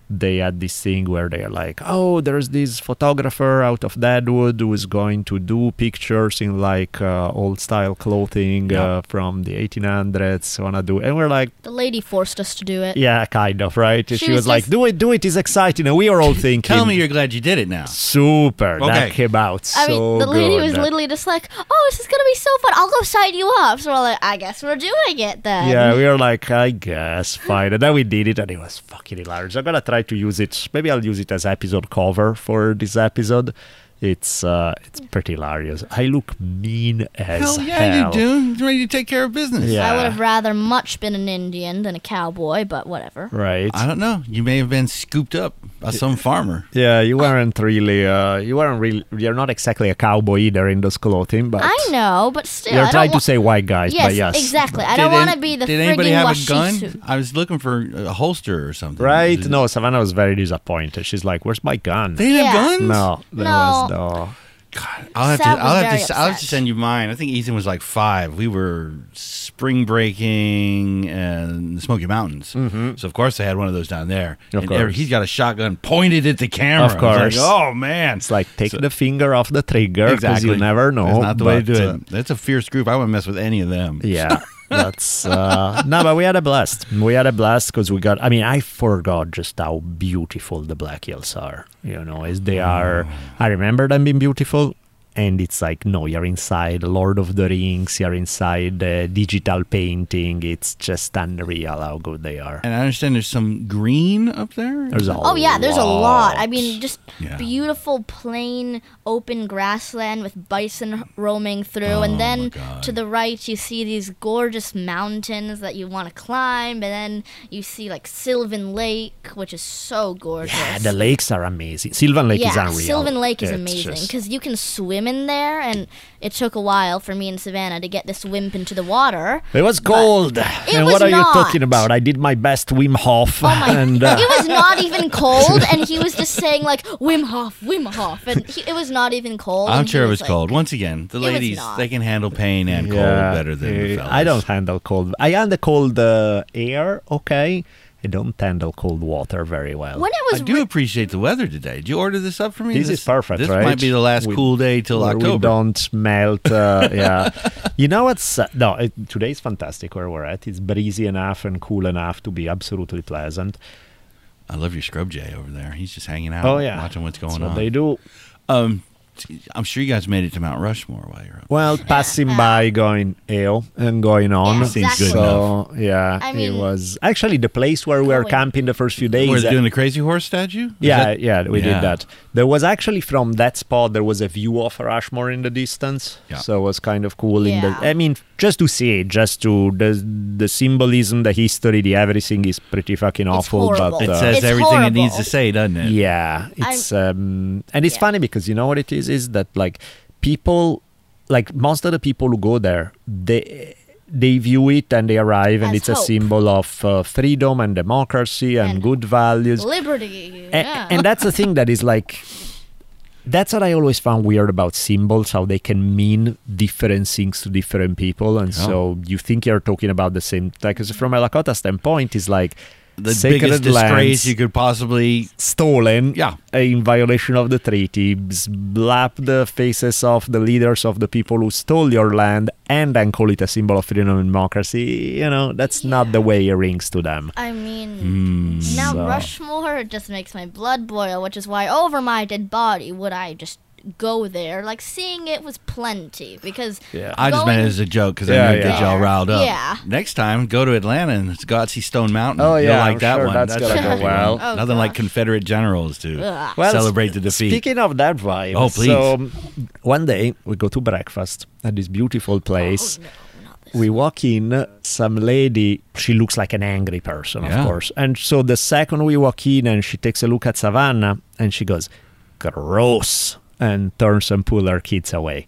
They had this thing where they're like, oh, there's this photographer out of Deadwood who is going to do pictures in like uh, old style clothing Yeah. uh, from the 1800s. Wanna do? And we're like, The lady forced us to do it. yeah, kind of, right? She, She was, was like, do it, do it. It's exciting. And we were all thinking, Tell me you're glad you did it now. super. That came out I so mean, the lady good. was literally just like, "Oh, this is gonna be so fun! I'll go sign you up." So we're like, "I guess we're doing it then." Yeah, we were like, I guess, fine. And then we did it, and it was fucking hilarious. I'm gonna try to use it. Maybe I'll use it as episode cover for this episode. It's uh, it's pretty hilarious. I look mean as Hell yeah, hell. you do. You're ready to take care of business. Yeah. I would have rather much been an Indian than a cowboy, but whatever. Right. I don't know. You may have been scooped up by some farmer. Yeah, you weren't really. Uh, you weren't really. You're not exactly a cowboy either in those clothing, but I know, but still, you're I trying don't to say white guys. Yes, but yes, exactly. I don't want to be the Did anybody friggin' have a gun? wasichu. I was looking for a holster or something. Right? No, Savannah was very disappointed. She's like, "Where's my gun?" They didn't have guns. no, there No. Was no. God, I'll have Sav to. I'll have very to. I'll have to send you mine. I think Ethan was like five. We were spring breaking and the Smoky Mountains, mm-hmm. so of course they had one of those down there. Of and course. he's got a shotgun pointed at the camera. Of I was like, course. oh man, It's like take So- the finger off the trigger because exactly. you never know. That's not the way to but, do uh, it. That's a fierce group. I wouldn't mess with any of them. yeah that's uh no but we had a blast. We had a blast because we got i mean i forgot just how beautiful the black hills are you know as they are i remember them being beautiful and it's like no you're inside lord of the rings you're inside uh, digital painting it's just unreal how good they are And I understand there's some green up there. there's a Oh yeah, there's a lot. I mean, just Yeah. beautiful, plain, open grassland with bison roaming through, Oh, and then to the right you see these gorgeous mountains that you want to climb, and then you see like Sylvan Lake, which is so gorgeous. yeah the lakes are amazing sylvan lake is yeah, unreal Sylvan Lake is It's amazing just- because you can swim in there, and it took a while for me and Savannah to get this wimp into the water. it was cold and was what are you talking about i did my best wim hof Oh my! and uh, it was not even cold, and he was just saying like Wim Hof, Wim Hof, and he, it was not even cold. I'm sure it was like- cold. Once again, the ladies they can handle pain and cold better than the fellas. I don't handle cold. I handle cold uh, air, okay. I don't handle cold water very well. When it I was do re- appreciate the weather today. Did you order this up for me? this, is perfect, This right? might be the last We- cool day till where October. We don't melt. Uh, yeah. You know what's uh, no? It, today's fantastic where we're at. It's breezy enough and cool enough to be absolutely pleasant. I love your scrub jay over there. He's just hanging out, Oh yeah, watching what's going That's what on. They do. Um, I'm sure you guys made it to Mount Rushmore while you're up. Well, passing by, going ew and going on. Yeah, Seems good exactly. So yeah, I it was actually the place where we were Going- camping the first few days. We were doing the crazy horse statue? Is Yeah, that- yeah, we Yeah. did that. There was actually from that spot there was a view of Rushmore in the distance, Yeah. so it was kind of cool. In Yeah. the, I mean, just to see it, just to the the symbolism, the history, the everything is pretty fucking awful. horrible. But It uh, says It's everything it needs to say, doesn't it? yeah, it's um, and it's Yeah. funny because you know what it is is that like people, like most of the people who go there, they. They view it and they arrive, and As it's a symbol of uh, freedom and democracy and, And good values. liberty. A- yeah. and that's the thing that is like that's what I always found weird about symbols, how they can mean different things to different people. And Yeah. so you think you're talking about the same like 'cause from a Lakota standpoint, is like the Sacred biggest disgrace lands. you could possibly. stolen Yeah. in violation of the treaty, slap the faces of the leaders of the people who stole your land, and then call it a symbol of freedom and democracy. You know, that's not the way it rings to them. I mean, Hmm. Mount So- Rushmore just makes my blood boil, which is why over my dead body would I just go there. Like seeing it was plenty because Yeah. I just going- meant it as a joke because Yeah, I knew yeah. get y'all riled up. Yeah. Next time, go to Atlanta and go out see Stone Mountain. Oh, You'll yeah, like I'm that sure one. that's gonna go well. Oh, Nothing like. Confederate generals to Well, celebrate the defeat. Speaking of that vibe, Oh, please. So um, one day we go to breakfast at this beautiful place. Oh, no. We walk in, some lady, she looks like an angry person, Yeah. of course. And so the second we walk in and she takes a look at Savannah and she goes, gross, and turns and pull her kids away.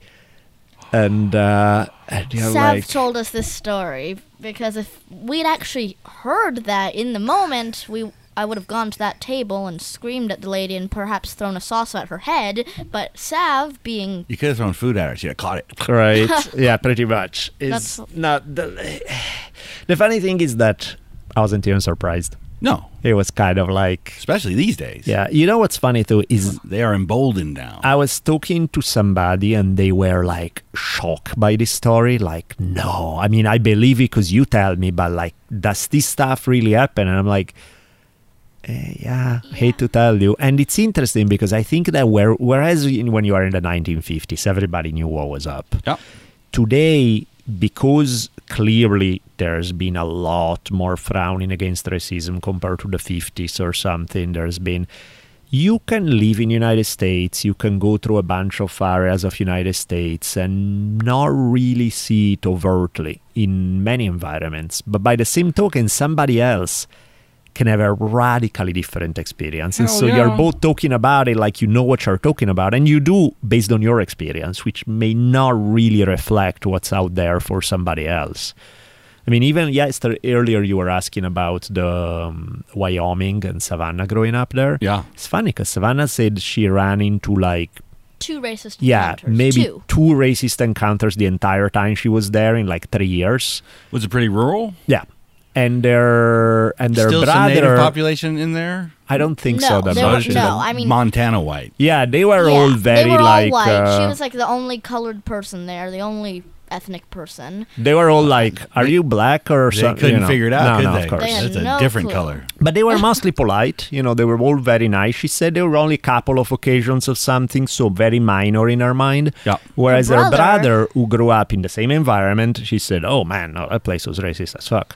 And, uh, and you're Sav like, told us this story because if we'd actually heard that in the moment, we I would have gone to that table and screamed at the lady and perhaps thrown a saucer at her head. But Sav, being you could have thrown food at her. She'd have caught it. right? yeah, pretty much. It's That's- not the, the funny thing is that I wasn't even surprised. No, It was kind of like, especially these days. yeah. You know what's funny too is They are emboldened now. I was talking to somebody and they were like shocked by this story. Like, no, I mean, I believe it because you tell me, but like, does this stuff really happen? And I'm like, eh, yeah, hate to tell you. And it's interesting because I think that where, whereas in, when you are in the 1950s, everybody knew what was up. yeah. Today, because clearly there's been a lot more frowning against racism compared to the 50s or something, there's been you can live in united states you can go through a bunch of areas of united states and not really see it overtly in many environments. But by the same token somebody else can have a radically different experience and so yeah. you're both talking about it like you know what you're talking about and you do based on your experience which may not really reflect what's out there for somebody else I mean, even yesterday earlier you were asking about the um, Wyoming and Savannah growing up there. Yeah. It's funny because Savannah said she ran into like two racist yeah encounters. maybe two. two racist encounters the entire time she was there in like three years. Was it pretty rural? Yeah, and their and their Still some native brother. population in there? I don't think No, so. The they were- much. no, I mean- Montana white. Yeah, they were Yeah, all very they were like. all white. uh, she was like the only colored person there, the only ethnic person. they were all like, "Are you black or They something?" couldn't you know. figure it out, No, could no, they? of course. They had It's a no different clue. color. But they were mostly polite. You know, they were all very nice. She said there were only a couple of occasions of something so very minor in her mind. Yeah. Whereas Her her brother, brother- who grew up in the same environment, she said, "Oh man, no, that place was racist as fuck."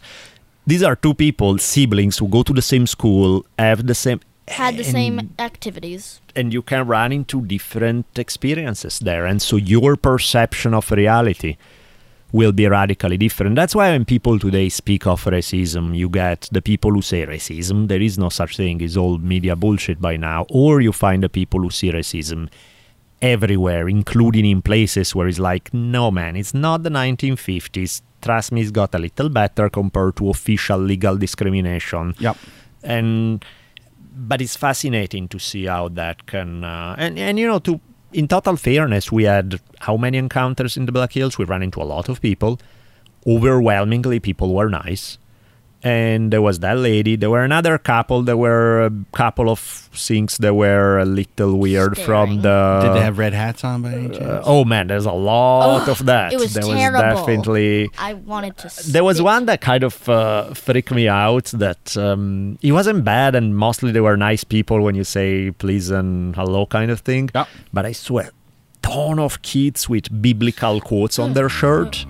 These are two people, siblings, who go to the same school, have the same, Had the and- same activities. and you can run into different experiences there, and so your perception of reality will be radically different. That's why when people today speak of racism, you get the people who say racism, there is no such thing, it's all media bullshit by now, or you find the people who see racism everywhere, including in places where it's like, no man, it's not the 1950s. Trust me, it's got a little better compared to official legal discrimination. Yep. and but it's fascinating to see how that can uh, and and you know to in total fairness we had how many encounters in the black hills? We ran into a lot of people. Overwhelmingly people were nice and there was that lady there were another couple there were a couple of things that were a little weird from the Did they have red hats on by any uh, oh man there's a lot of that it was there terrible. was definitely I wanted to. there was one that kind of uh, freaked me out. That um, he wasn't bad, and mostly they were nice people when you say please and hello kind of thing. Yeah. But I swear, ton of kids with biblical quotes on their shirt,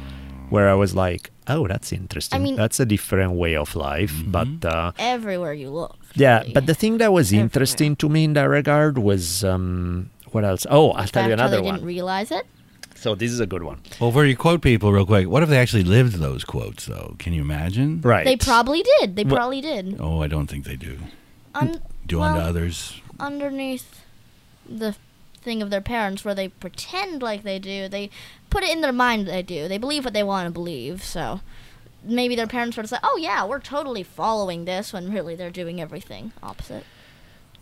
where I was like, oh, that's interesting. I mean- that's a different way of life. Mm-hmm. But uh, everywhere you look. yeah, really. but the thing that was Everywhere. interesting to me in that regard was um, what else? Oh, I'll tell you Fact how another they one. didn't realize it. so this is a good one. Well, where you quote people real quick, what if they actually lived those quotes, though? Can you imagine? Right. They probably did. They Well- probably did. Oh, I don't think they do. Un- Do well, unto others. underneath the thing of their parents where they pretend like they do. They put it in their mind that they do. They believe what they want to believe. So maybe their parents were just like, "Oh yeah, we're totally following this," when really they're doing everything opposite.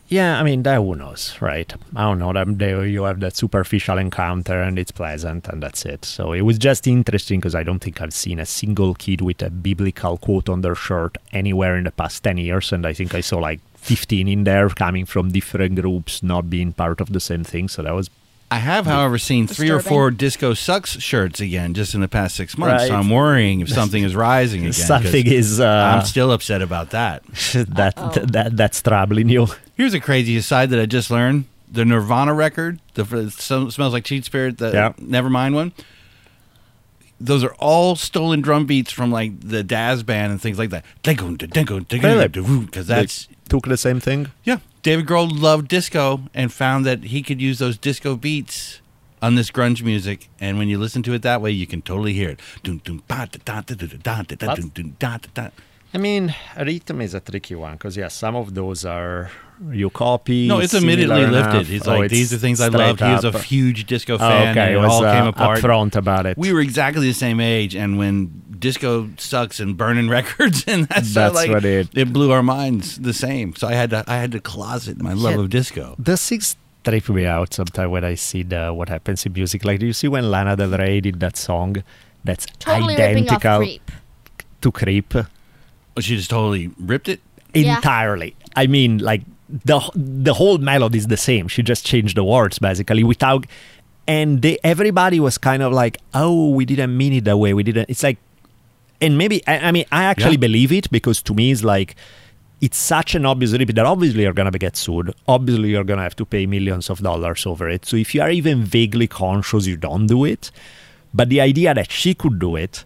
Yeah, I mean, that who knows, right? I don't know. That there you have that superficial encounter and it's pleasant and that's it. So it was just interesting because I don't think I've seen a single kid with a biblical quote on their shirt anywhere in the past 10 years. And I think I saw like 15 in there coming from different groups, not being part of the same thing. So that was I have, however, seen three or four Disco Sucks shirts again just in the past six months. So I'm worrying if something is rising again. something is uh, I'm still upset about that. that, that that's troubling you. Here's a crazy aside that I just learned: the Nirvana record, the the smells like Teen Spirit, the Yeah. Nevermind one. Those are all stolen drum beats from like the Daz band and things like that. Really? Because that's They took the same thing. yeah. David Grohl loved disco and found that he could use those disco beats on this grunge music, and when you listen to it that way, you can totally hear it. I mean, rhythm is a tricky one because yeah, some of those are you copy. No, it's immediately lifted. He's oh, like, these are things I loved. Up. He was a huge disco oh, fan. Oh, okay, and it, it was, all uh, came apart. Upfront about it. We were exactly the same age, and when disco sucks and burning records, and that's, That's like, what it- blew our minds the same. So I had to I had to closet my love Yeah. of disco. the six trip me out sometimes when I see the what happens in music. Like, do you see when Lana Del Rey did that song that's Totally ripping off identical Creep. to Creep Oh, She just totally ripped it. Yeah. entirely? I mean, like the the whole melody is the same. She just changed the words basically without. And they, everybody was kind of like, "Oh, we didn't mean it that way. We didn't." It's like, and maybe I, I mean, I actually Yeah. believe it because to me, it's like it's such an obvious rip that obviously you're gonna get sued. Obviously, you're gonna have to pay millions of dollars over it. So if you are even vaguely conscious, you don't do it. But the idea that she could do it,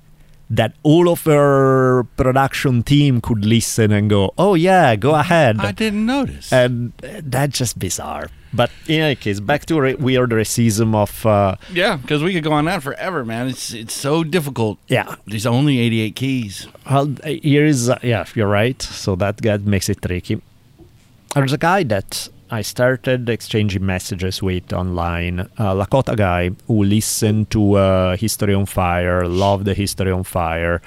that all of her production team could listen and go, "Oh yeah, go ahead," I didn't notice. and that's just bizarre. But in any case, back to re- weird racism of uh, yeah, because we could go on that forever, man. It's it's so difficult. yeah. There's only 88 keys. Well, here is uh, yeah, you're right. So that that makes it tricky. There's a guy that I started exchanging messages with online, a Lakota guy who listened to uh, History on Fire, loved the History on Fire.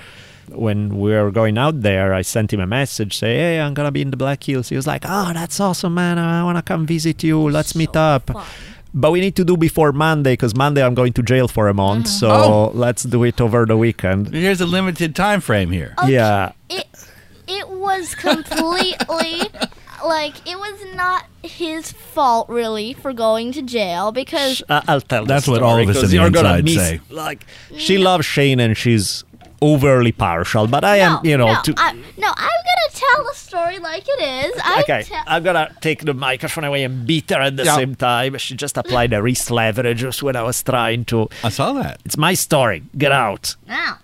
When we were going out there, I sent him a message, say, "Hey, I'm gonna be in the Black Hills." He was like, "Oh, that's awesome, man! I wanna come visit you. Let's meet up." fun. But we need to do before Monday because Monday I'm going to jail for a month. So Oh. let's do it over the weekend. Here's a limited time frame here. Okay, Yeah. It it was completely like it was not his fault really for going to jail because I- I'll tell. the That's what all of us 'cause on the you're gonna inside miss- say. Like she loves Shane and she's overly partial, but I am, you know, no, to, I, no, I'm gonna tell the story like it is. I okay. tell- I'm gonna take the microphone away and beat her at the Yeah. same time. She just applied a wrist leverage just when I was trying to. I saw that. It's my story. Get out. Now,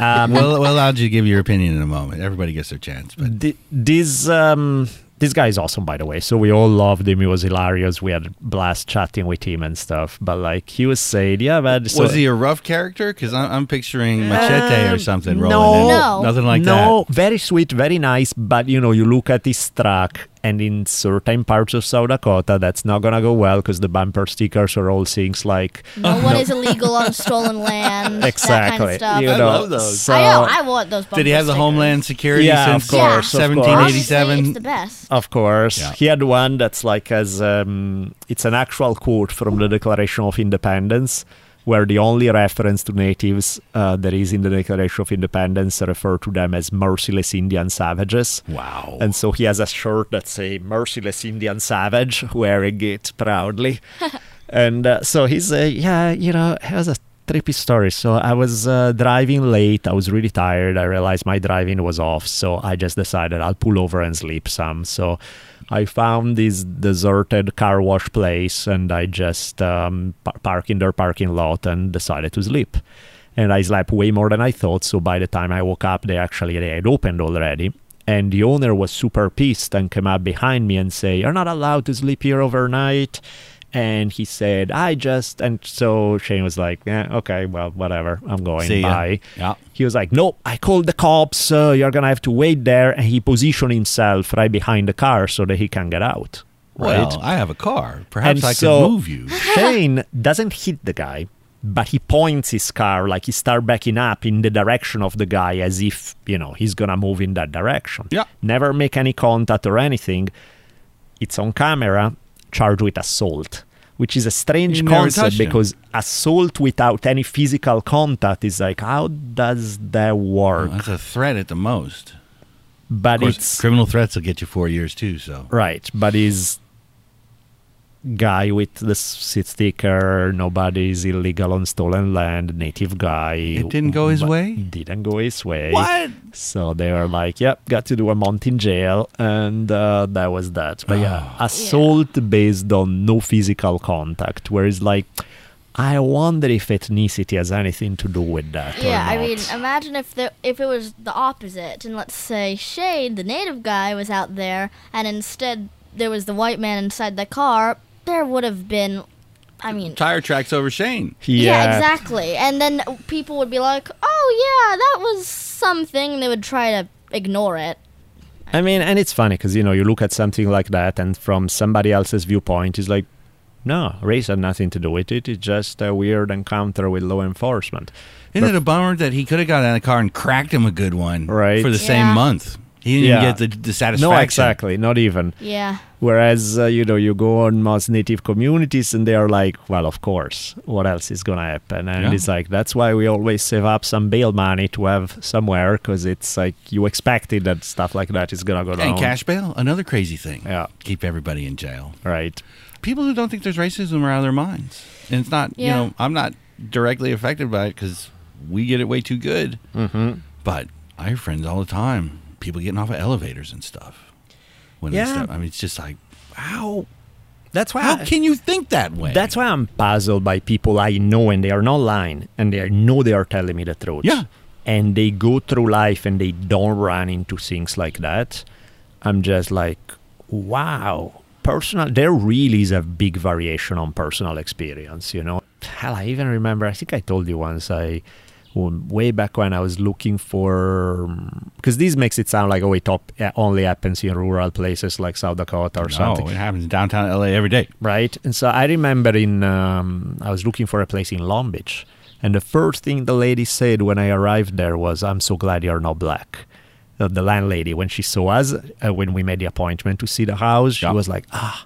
Um, we'll, we'll allow you to give your opinion in a moment. Everybody gets their chance. But Th- this um this guy is awesome by the way so we all loved him he was hilarious we had a blast chatting with him and stuff but like he was saying yeah but so, was he a rough character? Because I'm, I'm picturing Machete or Um, something no, rolling in. No. Nothing like that. no very sweet very nice but you know you look at his truck and in certain parts of south dakota that's not gonna go well because the bumper stickers are all things like no one is illegal on stolen land. exactly That kind of stuff. you I love those. so I know. I want those. that. Did he have the stickers. Homeland Security Yeah, of since course, of course. Obviously, 1787? it's the best. Of course. Yeah. He had one that's like as um, it's an actual quote from the Declaration of Independence, where the only reference to natives uh, there is in the Declaration of Independence refer to them as merciless Indian savages. Wow. And so he has a shirt that say "Merciless Indian Savage," wearing it proudly. and uh, so he's, uh, yeah, you know, he was a trippy story. So I was uh, driving late. I was really tired. I realized my driving was off. So I just decided I'll pull over and sleep some. So I found this deserted car wash place and I just um, par- parked in their parking lot and decided to sleep. And I slept way more than I thought. So by the time I woke up, they actually they had opened already. And the owner was super pissed and came up behind me and say, "You're not allowed to sleep here overnight." And he said, "I just..." And so Shane was like, "Yeah, okay, well, whatever. I'm going. See ya. Bye." Yeah. He was like, nope, I called the cops. Uh, you're gonna have to wait there." And he positioned himself right behind the car so that he can get out. Right. Well, I have a car. Perhaps And I so- could move you. Shane doesn't hit the guy, but he points his car like he start backing up in the direction of the guy as if, you know, he's gonna move in that direction. Yeah. Never make any contact or anything. it's on camera, charged with assault, which is a strange concept because assault without any physical contact is like, how does that work? Well, that's a threat at the most. but course, it's criminal threats will get you four years too. So right, but is guy with the s- sticker, nobody's illegal on stolen land, native guy. It didn't go his but way? Didn't go his way. what? So they were like, "Yep, got to do a month in jail," and uh, that was that. But yeah, Oh. assault based on no physical contact. Whereas, like, I wonder if ethnicity has anything to do with that. or Yeah, I mean, imagine if the if it was the opposite, and let's say Shane, the native guy, was out there, and instead there was the white man inside the car. There would have been, I mean, Tire tracks over Shane. yeah. exactly. And then people would be like, "Oh yeah, that was something." and They would try to ignore it. I mean, and it's funny because you know you look at something like that, and from somebody else's viewpoint, it's like, no, race had nothing to do with it. It's just a weird encounter with law enforcement. Isn't it a bummer that he could have got out of the car and cracked him a good one Right. for the Yeah. same month? He didn't Yeah. even get the, the satisfaction. No, exactly, not even. Yeah. Whereas, uh, you know, you go on most native communities and they are like, well, of course, what else is going to happen? And Yeah. it's like, that's why we always save up some bail money to have somewhere because it's like you expected that stuff like that is going to go down. And cash bail, another crazy thing. Yeah. Keep everybody in jail. Right. People who don't think there's racism are out of their minds. And it's not, you Yeah. know, I'm not directly affected by it because we get it way too good. Mm-hmm. But I have friends all the time, people getting off of elevators and stuff. When Yeah. I mean, it's just like, how, That's why how can you think that way? That's why I'm puzzled by people I know and they are not lying and they know they are telling me the truth. Yeah. And they go through life and they don't run into things like that. I'm just like, wow. Personal, there really is a big variation on personal experience, you know. Hell, I even remember, I think I told you once, I, way back when I was looking for, because this makes it sound like, oh, it top, only happens in rural places like South Dakota or no, something it happens in downtown LA every day. right? And so I remember in um, I was looking for a place in Long Beach, and the first thing the lady said when I arrived there was, "I'm so glad you're not black." The, the landlady, when she saw us, uh, when we made the appointment to see the house, she Yeah. was like, "Ah."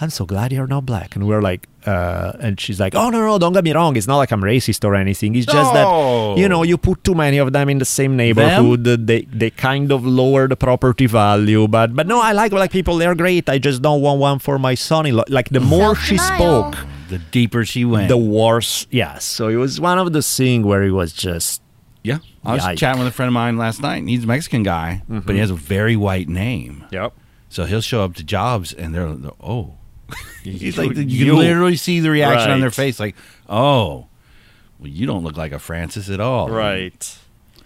I'm so glad you're not black. And we are like, uh, and she's like, oh, no, no, don't get me wrong. It's not like I'm racist or anything. It's just No. that, you know, you put too many of them in the same neighborhood. They, they kind of lower the property value. But, but no, I like black people. They're great. I just don't want one for my son in law. Like, the more she spoke, The deeper she went. the worse. Yeah. So it was one of the things where it was just, yeah. I was Yike. chatting with a friend of mine last night, and he's a Mexican guy, but he has a very white name. yep. So he'll show up to jobs, and they're, they're oh, he's like you, You. can literally see the reaction on their face, like oh, well, you don't look like a Francis at all, Right.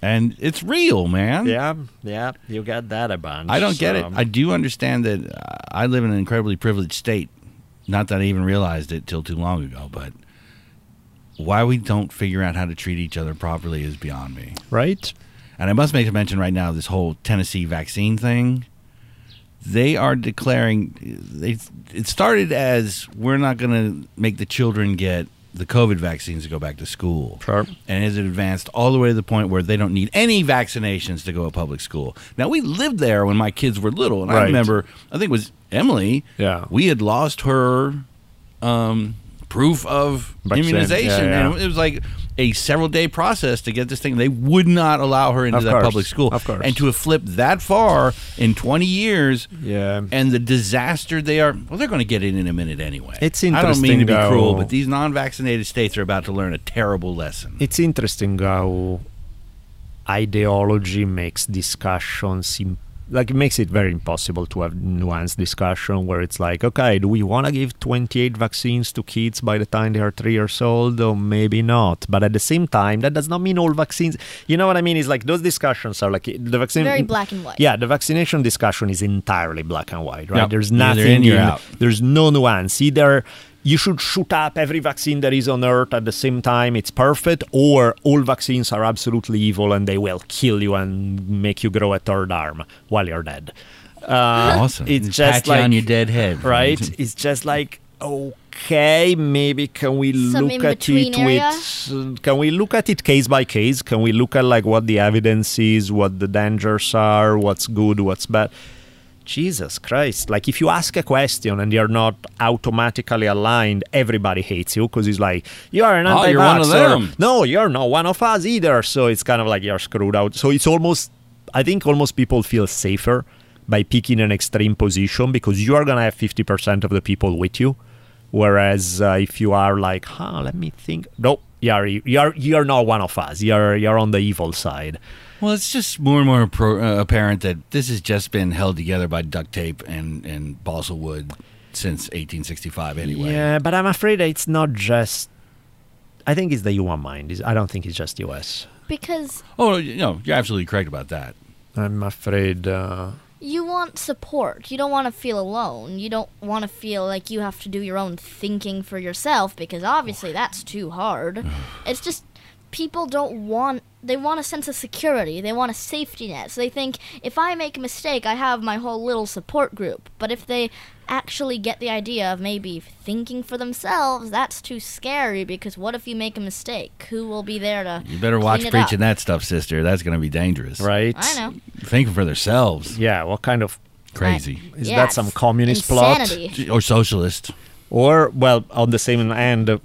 And it's real, man. Yeah. Yeah. You got that a bunch. I don't get it. I do understand that uh, I live in an incredibly privileged state. Not that I even realized it till too long ago, but why we don't figure out how to treat each other properly is beyond me. right? And I must make a mention right now this whole Tennessee vaccine thing. They are declaring they it started as we're not going to make the children get the COVID vaccines to go back to school. Sure. And has it advanced all the way to the point where they don't need any vaccinations to go to public school. Now we lived there when my kids were little and I remember I think it was Emily. Yeah. We had lost her um, proof of immunization Yeah, yeah. and it was like a several day process to get this thing. They would not allow her into Of that course, public school. of course. And to have flipped that far in 20 years Yeah. and the disaster they are, well, they're going to get it in a minute anyway. It's interesting. I don't mean to be interesting cruel, but these non vaccinated states are about to learn a terrible lesson. It's interesting how ideology makes discussions like it makes it very impossible to have nuanced discussion where it's like, okay, do we want to give 28 vaccines to kids by the time they are three years old, or maybe not? But at the same time, that does not mean all vaccines. You know what I mean? It's like those discussions are like the vaccine. Very black and white. Yeah, the vaccination discussion is entirely black and white, right? Yep. There's nothing in, in- out. There's no nuance. Either you should shoot up every vaccine that is on earth at the same time, it's perfect, or all vaccines are absolutely evil and they will kill you and make you grow a third arm while you're dead. Uh, awesome. It's Pat just you like on your dead head. right? It's just like okay, maybe can we Some look at it area? with can we look at it case by case? Can we look at like what the evidence is, what the dangers are, what's good, what's bad? Jesus Christ. Like, if you ask a question and you're not automatically aligned, everybody hates you because it's like, you're an Oh, anti you're one of them. No, you're not one of us either. So it's kind of like you're screwed out. So it's almost, I think almost people feel safer by picking an extreme position because you are going to have 50% of the people with you. Whereas uh, if you are like, huh, let me think. No, you're, you're, you're not one of us. You're, you're on the evil side. Well, it's just more and more pro- uh, apparent that this has just been held together by duct tape and, and balsa wood since 1865 anyway. Yeah, but I'm afraid it's not just. I think it's the human mind. It's- I don't think it's just US. Because Oh, you know, you're absolutely correct about that. I'm afraid. Uh, you want support. You don't want to feel alone. You don't want to feel like you have to do your own thinking for yourself because obviously that's too hard. it's just people don't want they want a sense of security. They want a safety net. So they think if I make a mistake, I have my whole little support group. But if they actually get the idea of maybe thinking for themselves, that's too scary because what if you make a mistake? Who will be there to You better watch it preaching up? that stuff, sister. That's going to be dangerous. right? I know. Thinking for themselves. Yeah. What kind of Crazy. is Yeah, that? Some communist plot? Or socialist. Or well, on the same end,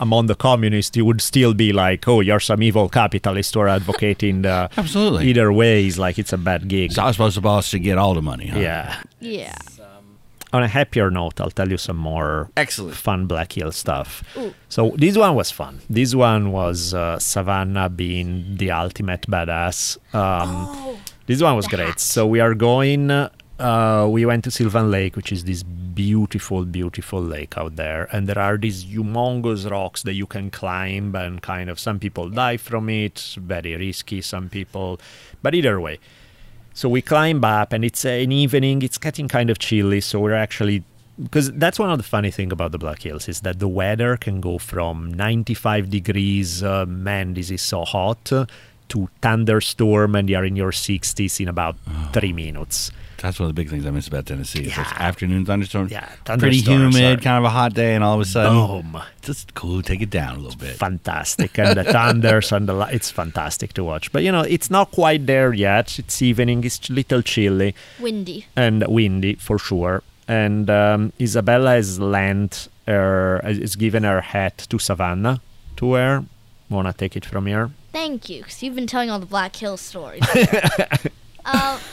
among the communists, you would still be like, "Oh, you're some evil capitalist," or advocating the. Absolutely. Either way, is like it's a bad gig. So I was supposed to boss to get all the money, huh? Yeah. Yeah. On a happier note, I'll tell you some more Excellent. fun Black Hill stuff. Ooh. So this one was fun. This one was uh, Savannah being the ultimate badass. Um, Oh, this one was great. hat. So we are going. Uh, we went to Sylvan Lake, which is this beautiful, beautiful lake out there, and there are these humongous rocks that you can climb, and kind of some people die from it. Very risky, some people, but either way. So we climb up, and it's an evening. It's getting kind of chilly, so we're actually because that's one of the funny thing about the Black Hills is that the weather can go from 95 degrees, uh, man, this is so hot, to thunderstorm, and you're in your 60s in about three minutes. That's one of the big things I miss about Tennessee. It's Yeah. afternoon thunderstorms. Yeah, Pretty humid, are- kind of a hot day, and all of a sudden, Boom. just cool. Take it down a little bit. Fantastic, and the thunders and the li- it's fantastic to watch. But you know, it's not quite there yet. It's evening. It's a little chilly. windy. and windy for sure. And um, Isabella has lent her, has given her hat to Savannah to wear. Wanna take it from here? Thank you, because you've been telling all the Black Hill stories. um,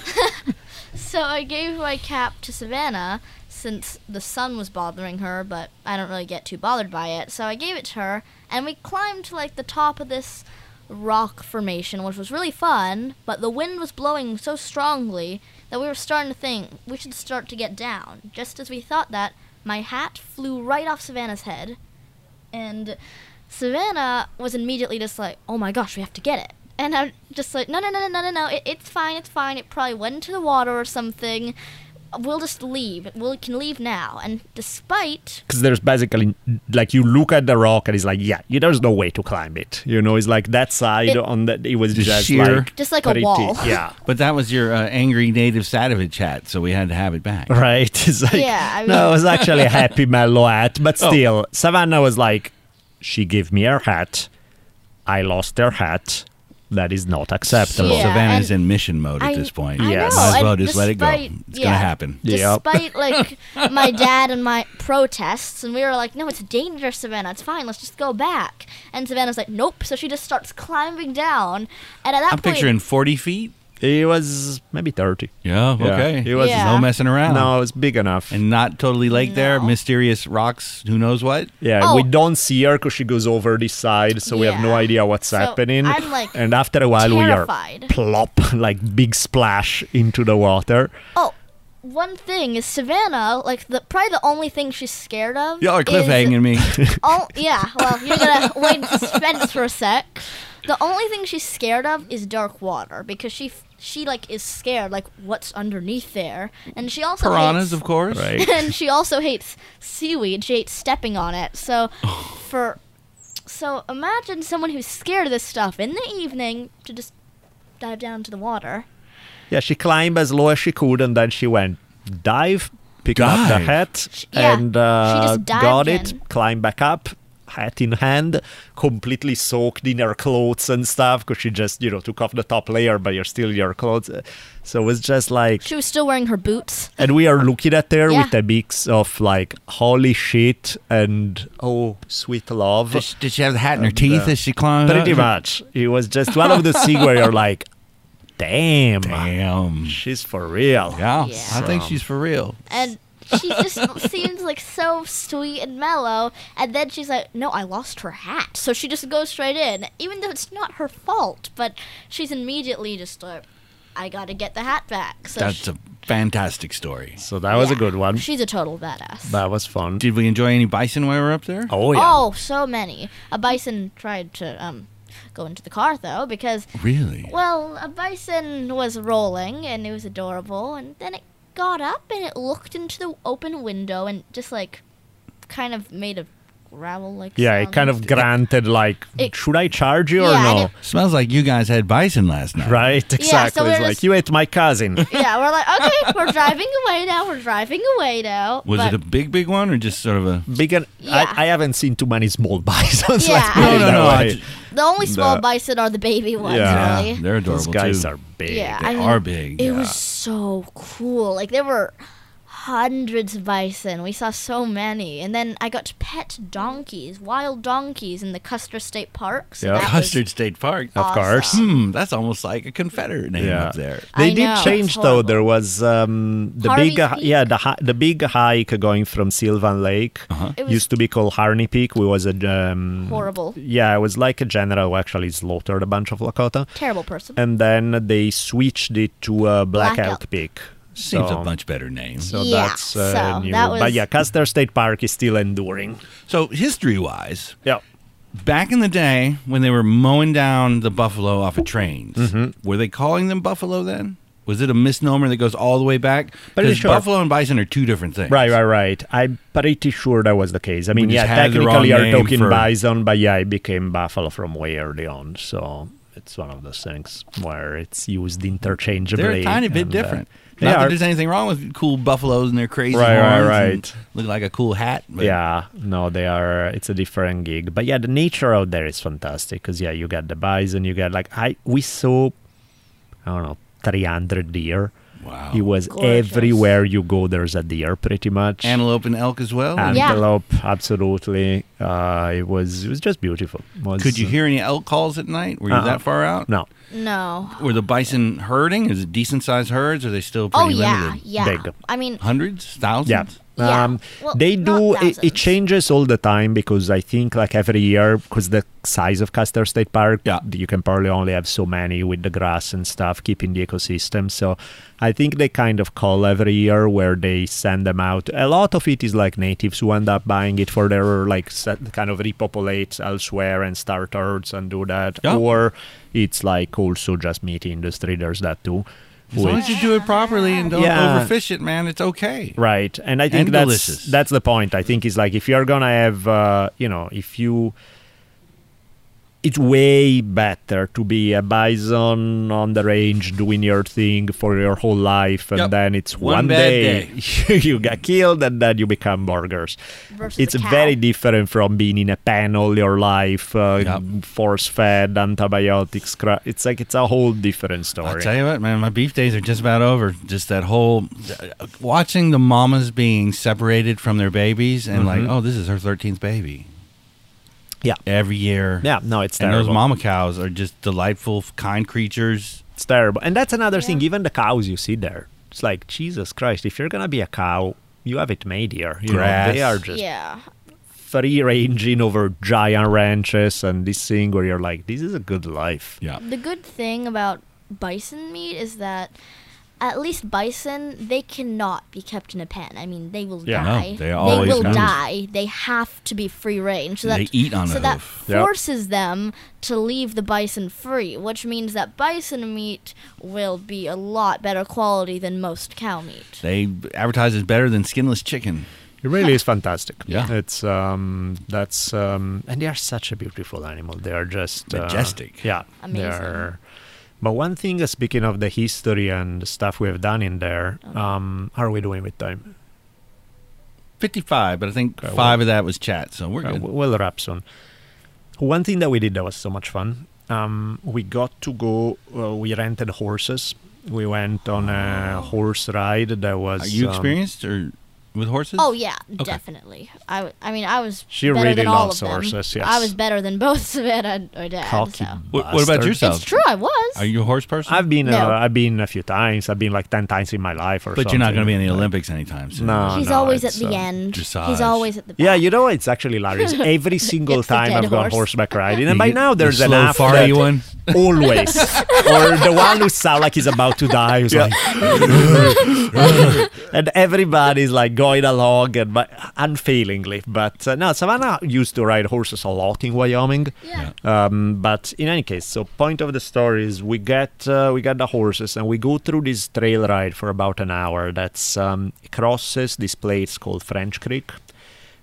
so I gave my cap to Savannah since the sun was bothering her, but I don't really get too bothered by it. So I gave it to her, and we climbed to like the top of this rock formation, which was really fun. But the wind was blowing so strongly that we were starting to think we should start to get down. Just as we thought that, my hat flew right off Savannah's head, and Savannah was immediately just like, "Oh my gosh, we have to get it." And I'm just like, "No, no, no, no, no, no, no. It, it's fine. It's fine. It probably went into the water or something. We'll just leave. We can leave now." And despite Because there's basically like you look at the rock and it's like, yeah, you, there's no way to climb it. You know, it's like that side It- on that. It was Just just, sheer. like Just like a pretty- wall. Yeah. But that was your uh, angry native Sadovich hat, so we had to have it back. Right. It's like, Yeah, I no, it was actually a happy mellow hat, but Oh. still, Savannah was like, she gave me her hat. I lost her hat. That is not acceptable. Yeah, Savannah's and in mission mode at this point. I Yes. know, Might as well and just let it go. It's yeah, gonna happen. Yep. Despite like my dad and my protests, and we were like, "No, it's dangerous, Savannah. It's fine. Let's just go back." And Savannah's like, "Nope." So she just starts climbing down, and at that I'm point, picturing 40 feet. It was maybe 30. Yeah, Yeah, okay. it was- Yeah. no messing around. No, it was big enough. And not totally lake there. No. Mysterious rocks. Who knows what? yeah, Oh. we don't see her because she goes over this side, so we have no Yeah. idea what's So happening. I'm, like, and after a while, terrified. we are plop, like big splash into the water. Oh, one thing is Savannah. Like the probably the only thing she's scared of. Y'all are cliffhanging me. Oh yeah. Well, you're gonna wait in suspense for a sec. The only thing she's scared of is dark water because she f- she like is scared like what's underneath there, and she also Piranhas, hates, of course. Right. and she also hates seaweed. She hates stepping on it. So for so imagine someone who's scared of this stuff in the evening to just dive down to the water. Yeah, she climbed as low as she could, and then she went dive, picked up the Dive? hat, yeah, and she uh, just dived got it, climbed back up. Hat in hand, completely soaked in her clothes and stuff because she just, you know, took off the top layer, but you're still in your clothes. So it was just like, She was still wearing her boots. and we are looking at her Yeah. with a mix of like, holy shit and oh, sweet love. Did she, did she have the hat in her And, teeth uh, as she climbed? Pretty up? much. It was just one of the scenes where you're like, damn, Damn. she's for real. Yeah, Yeah. I think she's for real. And she just seems like so sweet and mellow. And then she's like, no, I lost her hat. So she just goes straight in, even though it's not her fault. But she's immediately just like, I gotta get the hat back. So That's she- a fantastic story. So that was a good one. She's a total badass. That was fun. Did we enjoy any bison while we were up there? Oh, yeah. Oh, so many. A bison tried to um go into the car though because Really? well, a bison was rolling and it was adorable and then it got up and it looked into the open window and just like kind of made a growl like Yeah, it kind of granted, like, It- should I charge you or Yeah, and no? it- Smells like you guys had bison last night. Right, exactly. we're it's like, you ate my cousin. yeah, we're like, okay, we're driving away now. We're driving away now. Was but it a big, big one or just sort of a? Big and Yeah. I, I haven't seen too many small bisons. Yeah, let's I it No, that no, I the only small The- bison are the baby ones, Yeah. really. They're Those adorable guys too. are big. Yeah, They I mean, are big. It yeah. was so cool. Like there were hundreds of bison. We saw so many, and then I got to pet donkeys, wild donkeys, in the Custer State Park. So Yeah. Custer State Park. Of awesome. course. Hmm, that's almost like a Confederate name Yeah. up there. They I did know, change though. There was um, the Harney's big, uh, Peak? yeah, the hi- the big hike going from Sylvan Lake It was used to be called Harney Peak. We was a um, horrible. Yeah, it was like a general who actually slaughtered a bunch of Lakota, Terrible person. and then they switched it to uh, Black, Black Elk Elk. Peak. Seems so, a much better name. So Yeah, that's uh, so new. that But yeah, Custer State Park is still enduring. So history-wise, Yeah. back in the day when they were mowing down the buffalo off of trains, Mm-hmm. were they calling them buffalo then? Was it a misnomer that goes all the way back? Pretty Because sure. buffalo and bison are two different things. Right, right, right. I'm pretty sure that was the case. I mean, yeah, just had the wrong technically you're talking for- bison, but yeah, it became buffalo from way early on. So it's one of those things where it's used interchangeably. They're a tiny bit and, uh, different. they Not that there's anything wrong with cool buffaloes and their crazy Right, right, horns and right. Look like a cool hat. But yeah, no, they are. It's a different gig, but yeah, the nature out there is fantastic because yeah, you got the bison, you got like I we saw, I don't know, three hundred deer. Wow. It was Gorgeous. everywhere you go. There's a deer, pretty much. Antelope and elk as well. Yeah. Antelope, absolutely. Uh, it was it was just beautiful. Was, Could you hear any elk calls at night? Were you Uh-uh. that far out? No, no. Were the bison herding? Is it decent sized herds? Or are they still pretty Oh yeah, limited? yeah. Big. I mean, Hundreds? Thousands? Yeah. Yeah. Um, Well, they do. It, it changes all the time because I think like every year because the size of Custer State Park, Yeah. you can probably only have so many with the grass and stuff, keeping the ecosystem. So I think they kind of call every year where they send them out. A lot of it is like natives who end up buying it for their like set, kind of repopulate elsewhere and start herds and do that, Yeah. or it's like also just meat industry. There's that too. As long as you do it properly and don't Yeah. overfish it, man, it's okay. Right, and I think And that's delicious. that's the point. I think is like if you're gonna have, uh, you know, if you, it's way better to be a bison on the range doing your thing for your whole life, and Yep. then it's One one, bad day, you get killed, and then you become burgers. versus It's very different from being in a pen all your life, uh, Yep. force fed antibiotics. Cra- it's like it's a whole different story. I'll tell you what, man, my beef days are just about over. Just that whole watching the mamas being separated from their babies and like, Mhm. oh, this is her 13th baby. Yeah. Every year. yeah, no, it's terrible. And those mama cows are just delightful, kind creatures. It's terrible. And that's another thing. Even the cows you see there, it's like Jesus Christ. If you're gonna be a cow, you have it made here. You know, Grass. they are just Yeah. free ranging over giant ranches and this thing where you're like, this is a good life. Yeah. The good thing about bison meat is that at least bison they cannot be kept in a pen. I mean, they will Yeah. No, die. they always will move. die. They have to be free range. So that They eat on so a that hoof. Yep. forces them to leave the bison free, which means that bison meat will be a lot better quality than most cow meat. They advertise as better than skinless chicken. It really is fantastic. Yeah. It's um that's um and they are such a beautiful animal. They are just uh, Majestic. yeah. Amazing. They're but one thing, uh, speaking of the history and the stuff we have done in there, um, how are we doing with time? 55, but I think Okay, five of that was chat, so we're good. w- we'll wrap soon. One thing that we did that was so much fun. Um, we got to go. Uh, we rented horses. We went on a horse ride. That was. Are you um, experienced or with horses? Oh yeah, definitely. I, w- I mean, I was She better really than all loves of them. horses, yes. I was better than both Savannah and my dad. Cocky so. What, what about bastard. yourself? It's true, I was. Are you a horse person? I've been. No. Uh, I've been a few times. I've been like ten times in my life, or but you're not going to be in the. Olympics anytime soon. No. He's no, always at the uh, end. dressage. He's always at the back. Yeah, you know it's actually hilarious. Every single time I've gone horse. horseback riding, and by get now the there's slow enough farty that- one. always, or the one who sounds like he's about to die, who's like, and everybody's like going along and but unfailingly. But uh, no, Savannah used to ride horses a lot in Wyoming. Yeah. Um, but in any case, so point of the story is we get uh, we get the horses and we go through this trail ride for about an hour. That's um, crosses this place called French Creek.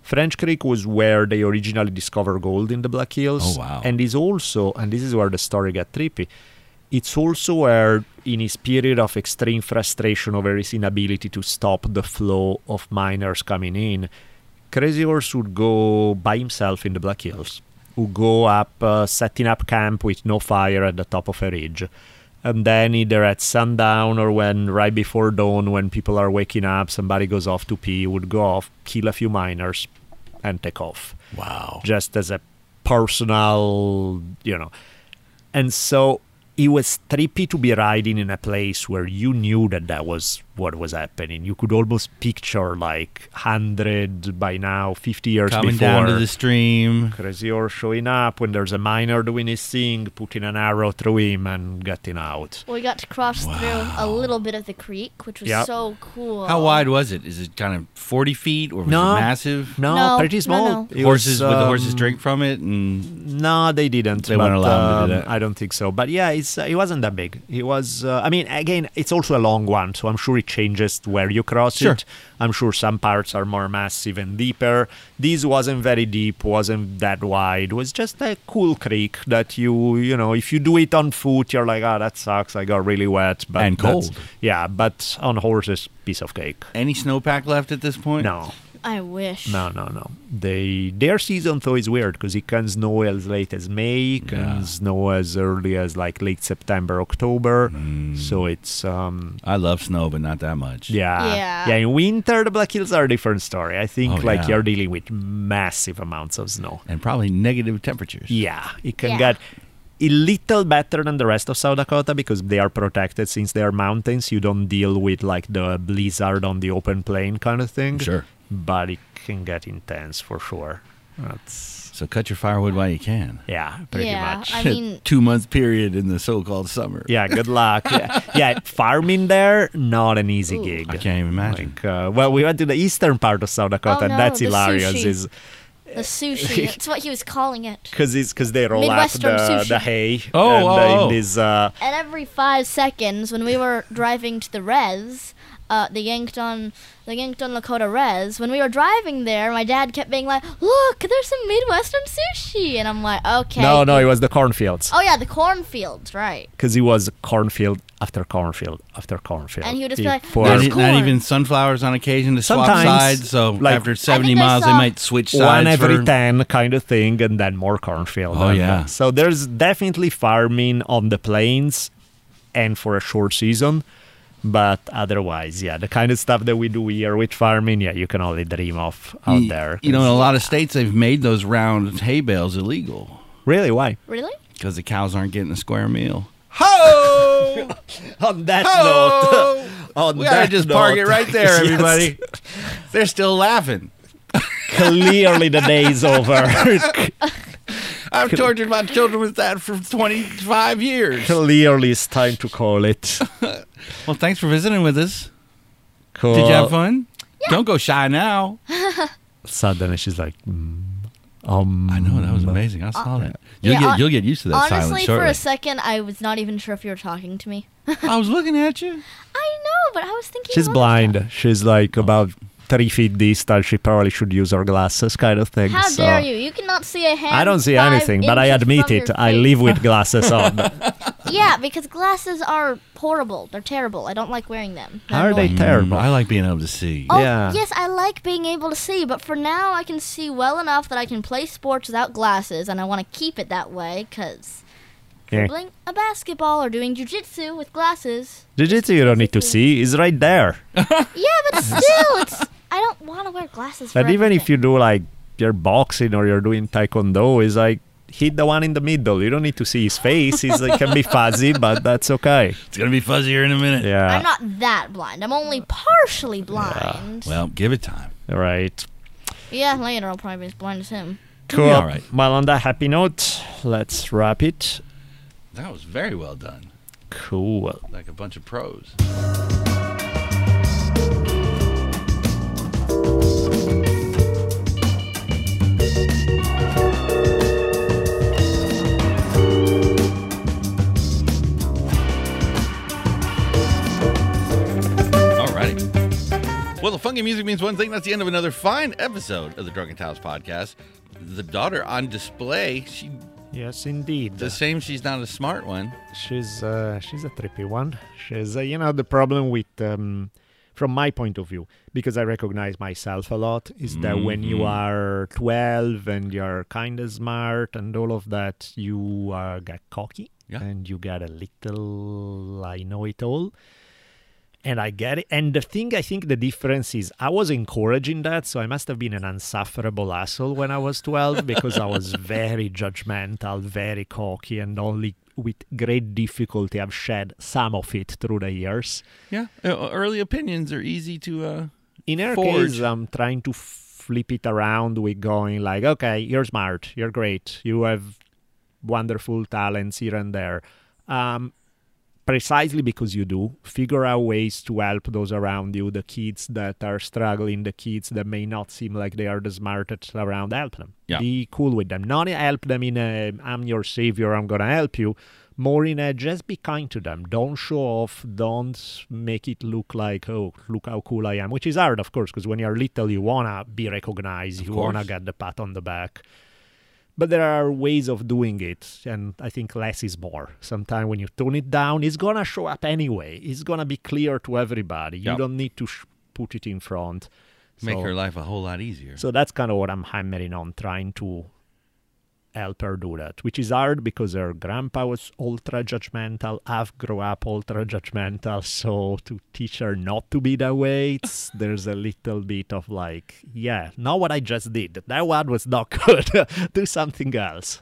French Creek was where they originally discovered gold in the Black Hills. Oh, wow. And is also, and this is where the story got trippy. It's also where, in his period of extreme frustration over his inability to stop the flow of miners coming in, Crazy Horse would go by himself in the Black Hills, would go up, uh, setting up camp with no fire at the top of a ridge. And then either at sundown or when right before dawn, when people are waking up, somebody goes off to pee, would go off, kill a few miners, and take off Wow. just as a personal, you know. And so it was trippy to be riding in a place where you knew that that was what was happening. You could almost picture like 100 by now, 50 years Coming before. down to the stream. Crazy Horse showing up when there's a miner doing his thing, putting an arrow through him and getting out. We got to cross through a little bit of the creek, which was Yep. so cool. How wide was it? Is it kind of 40 feet or was No. it massive? No, No, pretty small. no. It horses, was, would the horses um, drink from it? And No, they didn't. They but, weren't allowed to do um, that. I don't think so. But yeah, it's uh, it wasn't that big. It was. Uh, I mean, again, it's also a long one, so I'm sure it changes where you cross Sure. it. I'm sure some parts are more massive and deeper. This wasn't very deep, wasn't that wide. It was just a cool creek that you, you know, if you do it on foot, you're like, oh, that sucks. I got really wet, but And cold. Yeah, but on horses, piece of cake. any snowpack left at this point? No, I wish. no, no, no. They their season though is weird because it can snow as late as May, it can Yeah. snow as early as like late September, October. Mm. So it's um I love snow, but not that much. yeah, Yeah. yeah. In winter, the Black Hills are a different story. I think Oh, like yeah. you're dealing with massive amounts of snow. And probably negative temperatures. Yeah, it can Yeah. get a little better than the rest of South Dakota because they are protected since they are mountains. You don't deal with like the blizzard on the open plain kind of thing. Sure. But it can get intense for sure. That's So cut your firewood while you can. yeah, pretty yeah, much. I mean, Two month period in the so called summer. yeah, good luck. yeah. yeah, farming there not an easy Ooh. gig. I can't even imagine. Like, uh, well, we went to the eastern part of South Dakota, Oh, and no, that's the hilarious. sushi. Is the sushi. That's what he was calling it. because it's because they roll Midwestern up the, the hay. Oh, and, uh, oh, oh. in this uh, And every five seconds, when we were driving to the res, uh, the Yankton, the Yankton Lakota res, when we were driving there, my dad kept being like, "Look, there's some Midwestern sushi," and I'm like, "Okay." no, no, it was the cornfields Oh yeah, the cornfields, right? because it was cornfield after cornfield after cornfield. And he would just It- be like, for- Not, There's not even sunflowers on occasion to swap Sometimes, sides. So like- after 70 miles, they might switch sides. one every for, 10 kind of thing and then more cornfield Oh, yeah. uh, so there's definitely farming on the plains and for a short season but otherwise yeah the kind of stuff that we do here with farming yeah you can only dream of out You- there You know, in a lot of states, they've made those round hay bales illegal really why Really? because the cows aren't getting a square meal. ho on that note on We gotta that just park it right there, yes, everybody. They're still laughing. Clearly the day's over I've tortured my children with that for 25 years. clearly it's time to call it Well, thanks for visiting with us. cool. Did you have fun? Don't go shy now. suddenly she's like mm, um I know that was amazing. I saw that. You'll Yeah, get hon- you'll get used to that silence Honestly, for a second, I was not even sure if you were talking to me. I was looking at you. I know, but I was thinking. She's blind. stuff. She's like about three feet distant. She probably should use her glasses, kind of thing. How so- dare you? You cannot see a hand. I don't see five anything, but I admit it. your I live with glasses on. yeah, because glasses are horrible. They're terrible. I don't like wearing them. They're How are they terrible? Mm, I like being able to see. Oh, Yeah. yes, I like being able to see, but for now I can see well enough that I can play sports without glasses, and I want to keep it that way because Yeah. dribbling a basketball or doing jujitsu with glasses. Jiu-jitsu you don't need to see. It's right there. Yeah, but still, it's I don't want to wear glasses. For But even if you do like you're boxing or you're doing taekwondo, it's like hit the one in the middle. You don't need to see his face. It's, it can be fuzzy, but that's okay. It's gonna be fuzzier in a minute. Yeah. I'm not that blind. I'm only partially blind. Yeah, Well, give it time. Right. Yeah, later I'll probably be as blind as him. It'll Cool. all right. Well, on that happy note, let's wrap it. That was very well done. Cool. Like a bunch of pros. Well, the funky music means one thing. That's the end of another fine episode of the Drunken Taoist podcast. The daughter on display, she Yes, indeed. the same. She's not a smart one. She's uh, she's a trippy one. She's uh, you know the problem with um, from my point of view because I recognize myself a lot is that when you Mhm. are 12 and you're kind of smart and all of that you uh, get cocky Yeah. and you get a little I know it all and I get it. And the thing I think the difference is I was encouraging that, so I must have been an unsufferable asshole when I was 12 because I was very judgmental, very cocky, and only with great difficulty I've shed some of it through the years. Yeah. Uh, Early opinions are easy to. uh In our Forge. case, I'm trying to flip it around with going like, okay, you're smart, you're great, you have wonderful talents here and there. Um, precisely because you do, figure out ways to help those around you, the kids that are struggling, the kids that may not seem like they are the smartest around, help them. Yeah. Be cool with them. Not help them in a, I'm your savior, I'm going to help you. More in a, just be kind to them. Don't show off. Don't make it look like, oh, look how cool I am, which is hard, of course, because when you're little, you want to be recognized, you want to get the pat on the back. But there are ways of doing it, and I think less is more. Sometimes when you tone it down, it's gonna show up anyway. It's gonna be clear to everybody. You Yep. don't need to sh- put it in front. make So- her life a whole lot easier. So that's kind of what I'm hammering on, trying to help her do that, which is hard because her grandpa was ultra judgmental. I've grown up ultra judgmental, so to teach her not to be that way, it's, there's a little bit of like, yeah, not what I just did. That one was not good. do something else.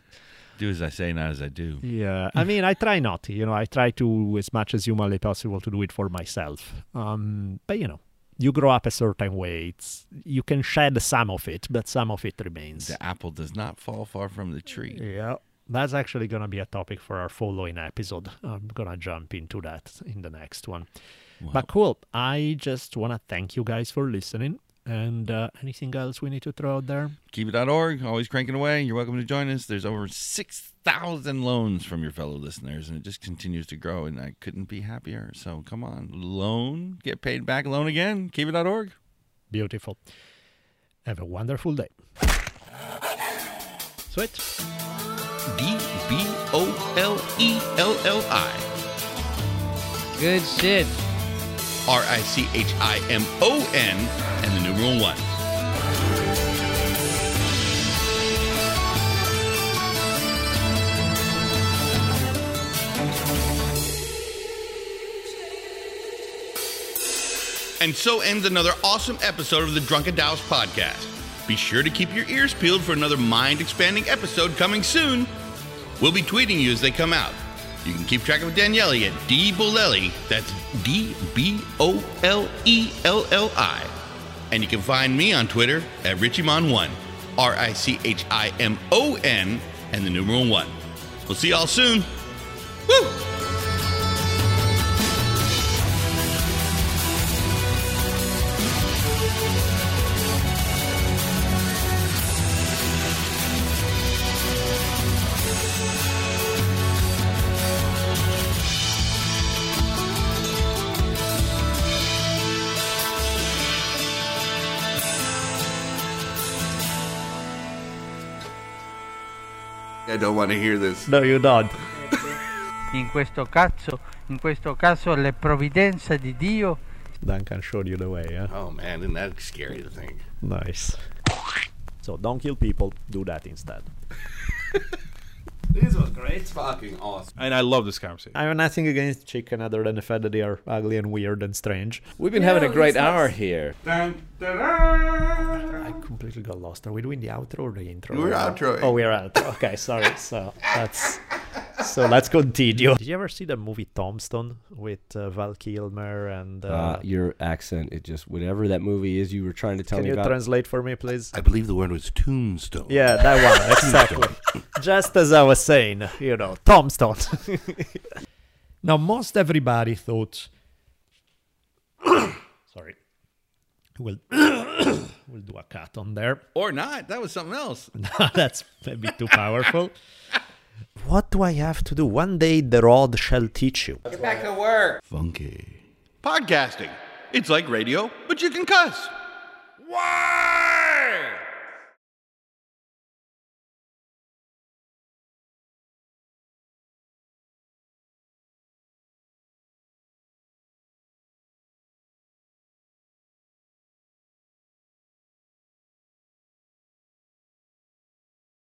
do as I say, not as I do. Yeah, I mean, I try not. You know, I try to, as much as humanly possible, to do it for myself. Um, but you know, you grow up a certain way. It's you can shed some of it, but some of it remains. The apple does not fall far from the tree. Yeah, that's actually gonna be a topic for our following episode. I'm gonna jump into that in the next one. But cool. I just wanna thank you guys for listening. And uh, anything else we need to throw out there? Kiva.org, always cranking away. You're welcome to join us. There's over 6,000 loans from your fellow listeners, and it just continues to grow, and I couldn't be happier. So come on, loan, get paid back, loan again. Kiva.org. Beautiful. Have a wonderful day. Sweet. D B O L E L L I. Good shit. R I C H I M O N, and the numeral one. And so ends another awesome episode of the Drunken Taoist podcast. Be sure to keep your ears peeled for another mind expanding episode coming soon. We'll be tweeting you as they come out. You can keep track of Daniele at D Bolelli. That's D B O L E L L I. And you can find me on Twitter at Richimon1. R I C H I M O N and the numeral one. We'll see y'all soon. Woo! I don't want to hear this. No, you don't. in questo caso, in questo caso la provvidenza di Dio Duncan showed you the way, yeah? Oh man, isn't that scary to think? Nice. So don't kill people, do that instead. This was great. It's fucking awesome. And I love this conversation. I have nothing against chicken other than the fact that they are ugly and weird and strange. We've been having a great hour here. I completely got lost. Are we doing the outro or the intro? We're outroing. Oh, we're outro. Okay, sorry. So that's so let's continue. Did you ever see the movie Tombstone with uh, Val Kilmer and? Uh, Uh, your accent, it just whatever that movie is you were trying to tell me? can you about. translate for me, please? I believe the word was tombstone. Yeah, that one exactly. Just as I was saying, you know, Tombstone. now, most everybody thought. Sorry. We'll we'll do a cut on there. Or not. That was something else. That's maybe too powerful. What do I have to do? One day the rod shall teach you. Get back to work. Funky. Podcasting. It's like radio, but you can cuss. What?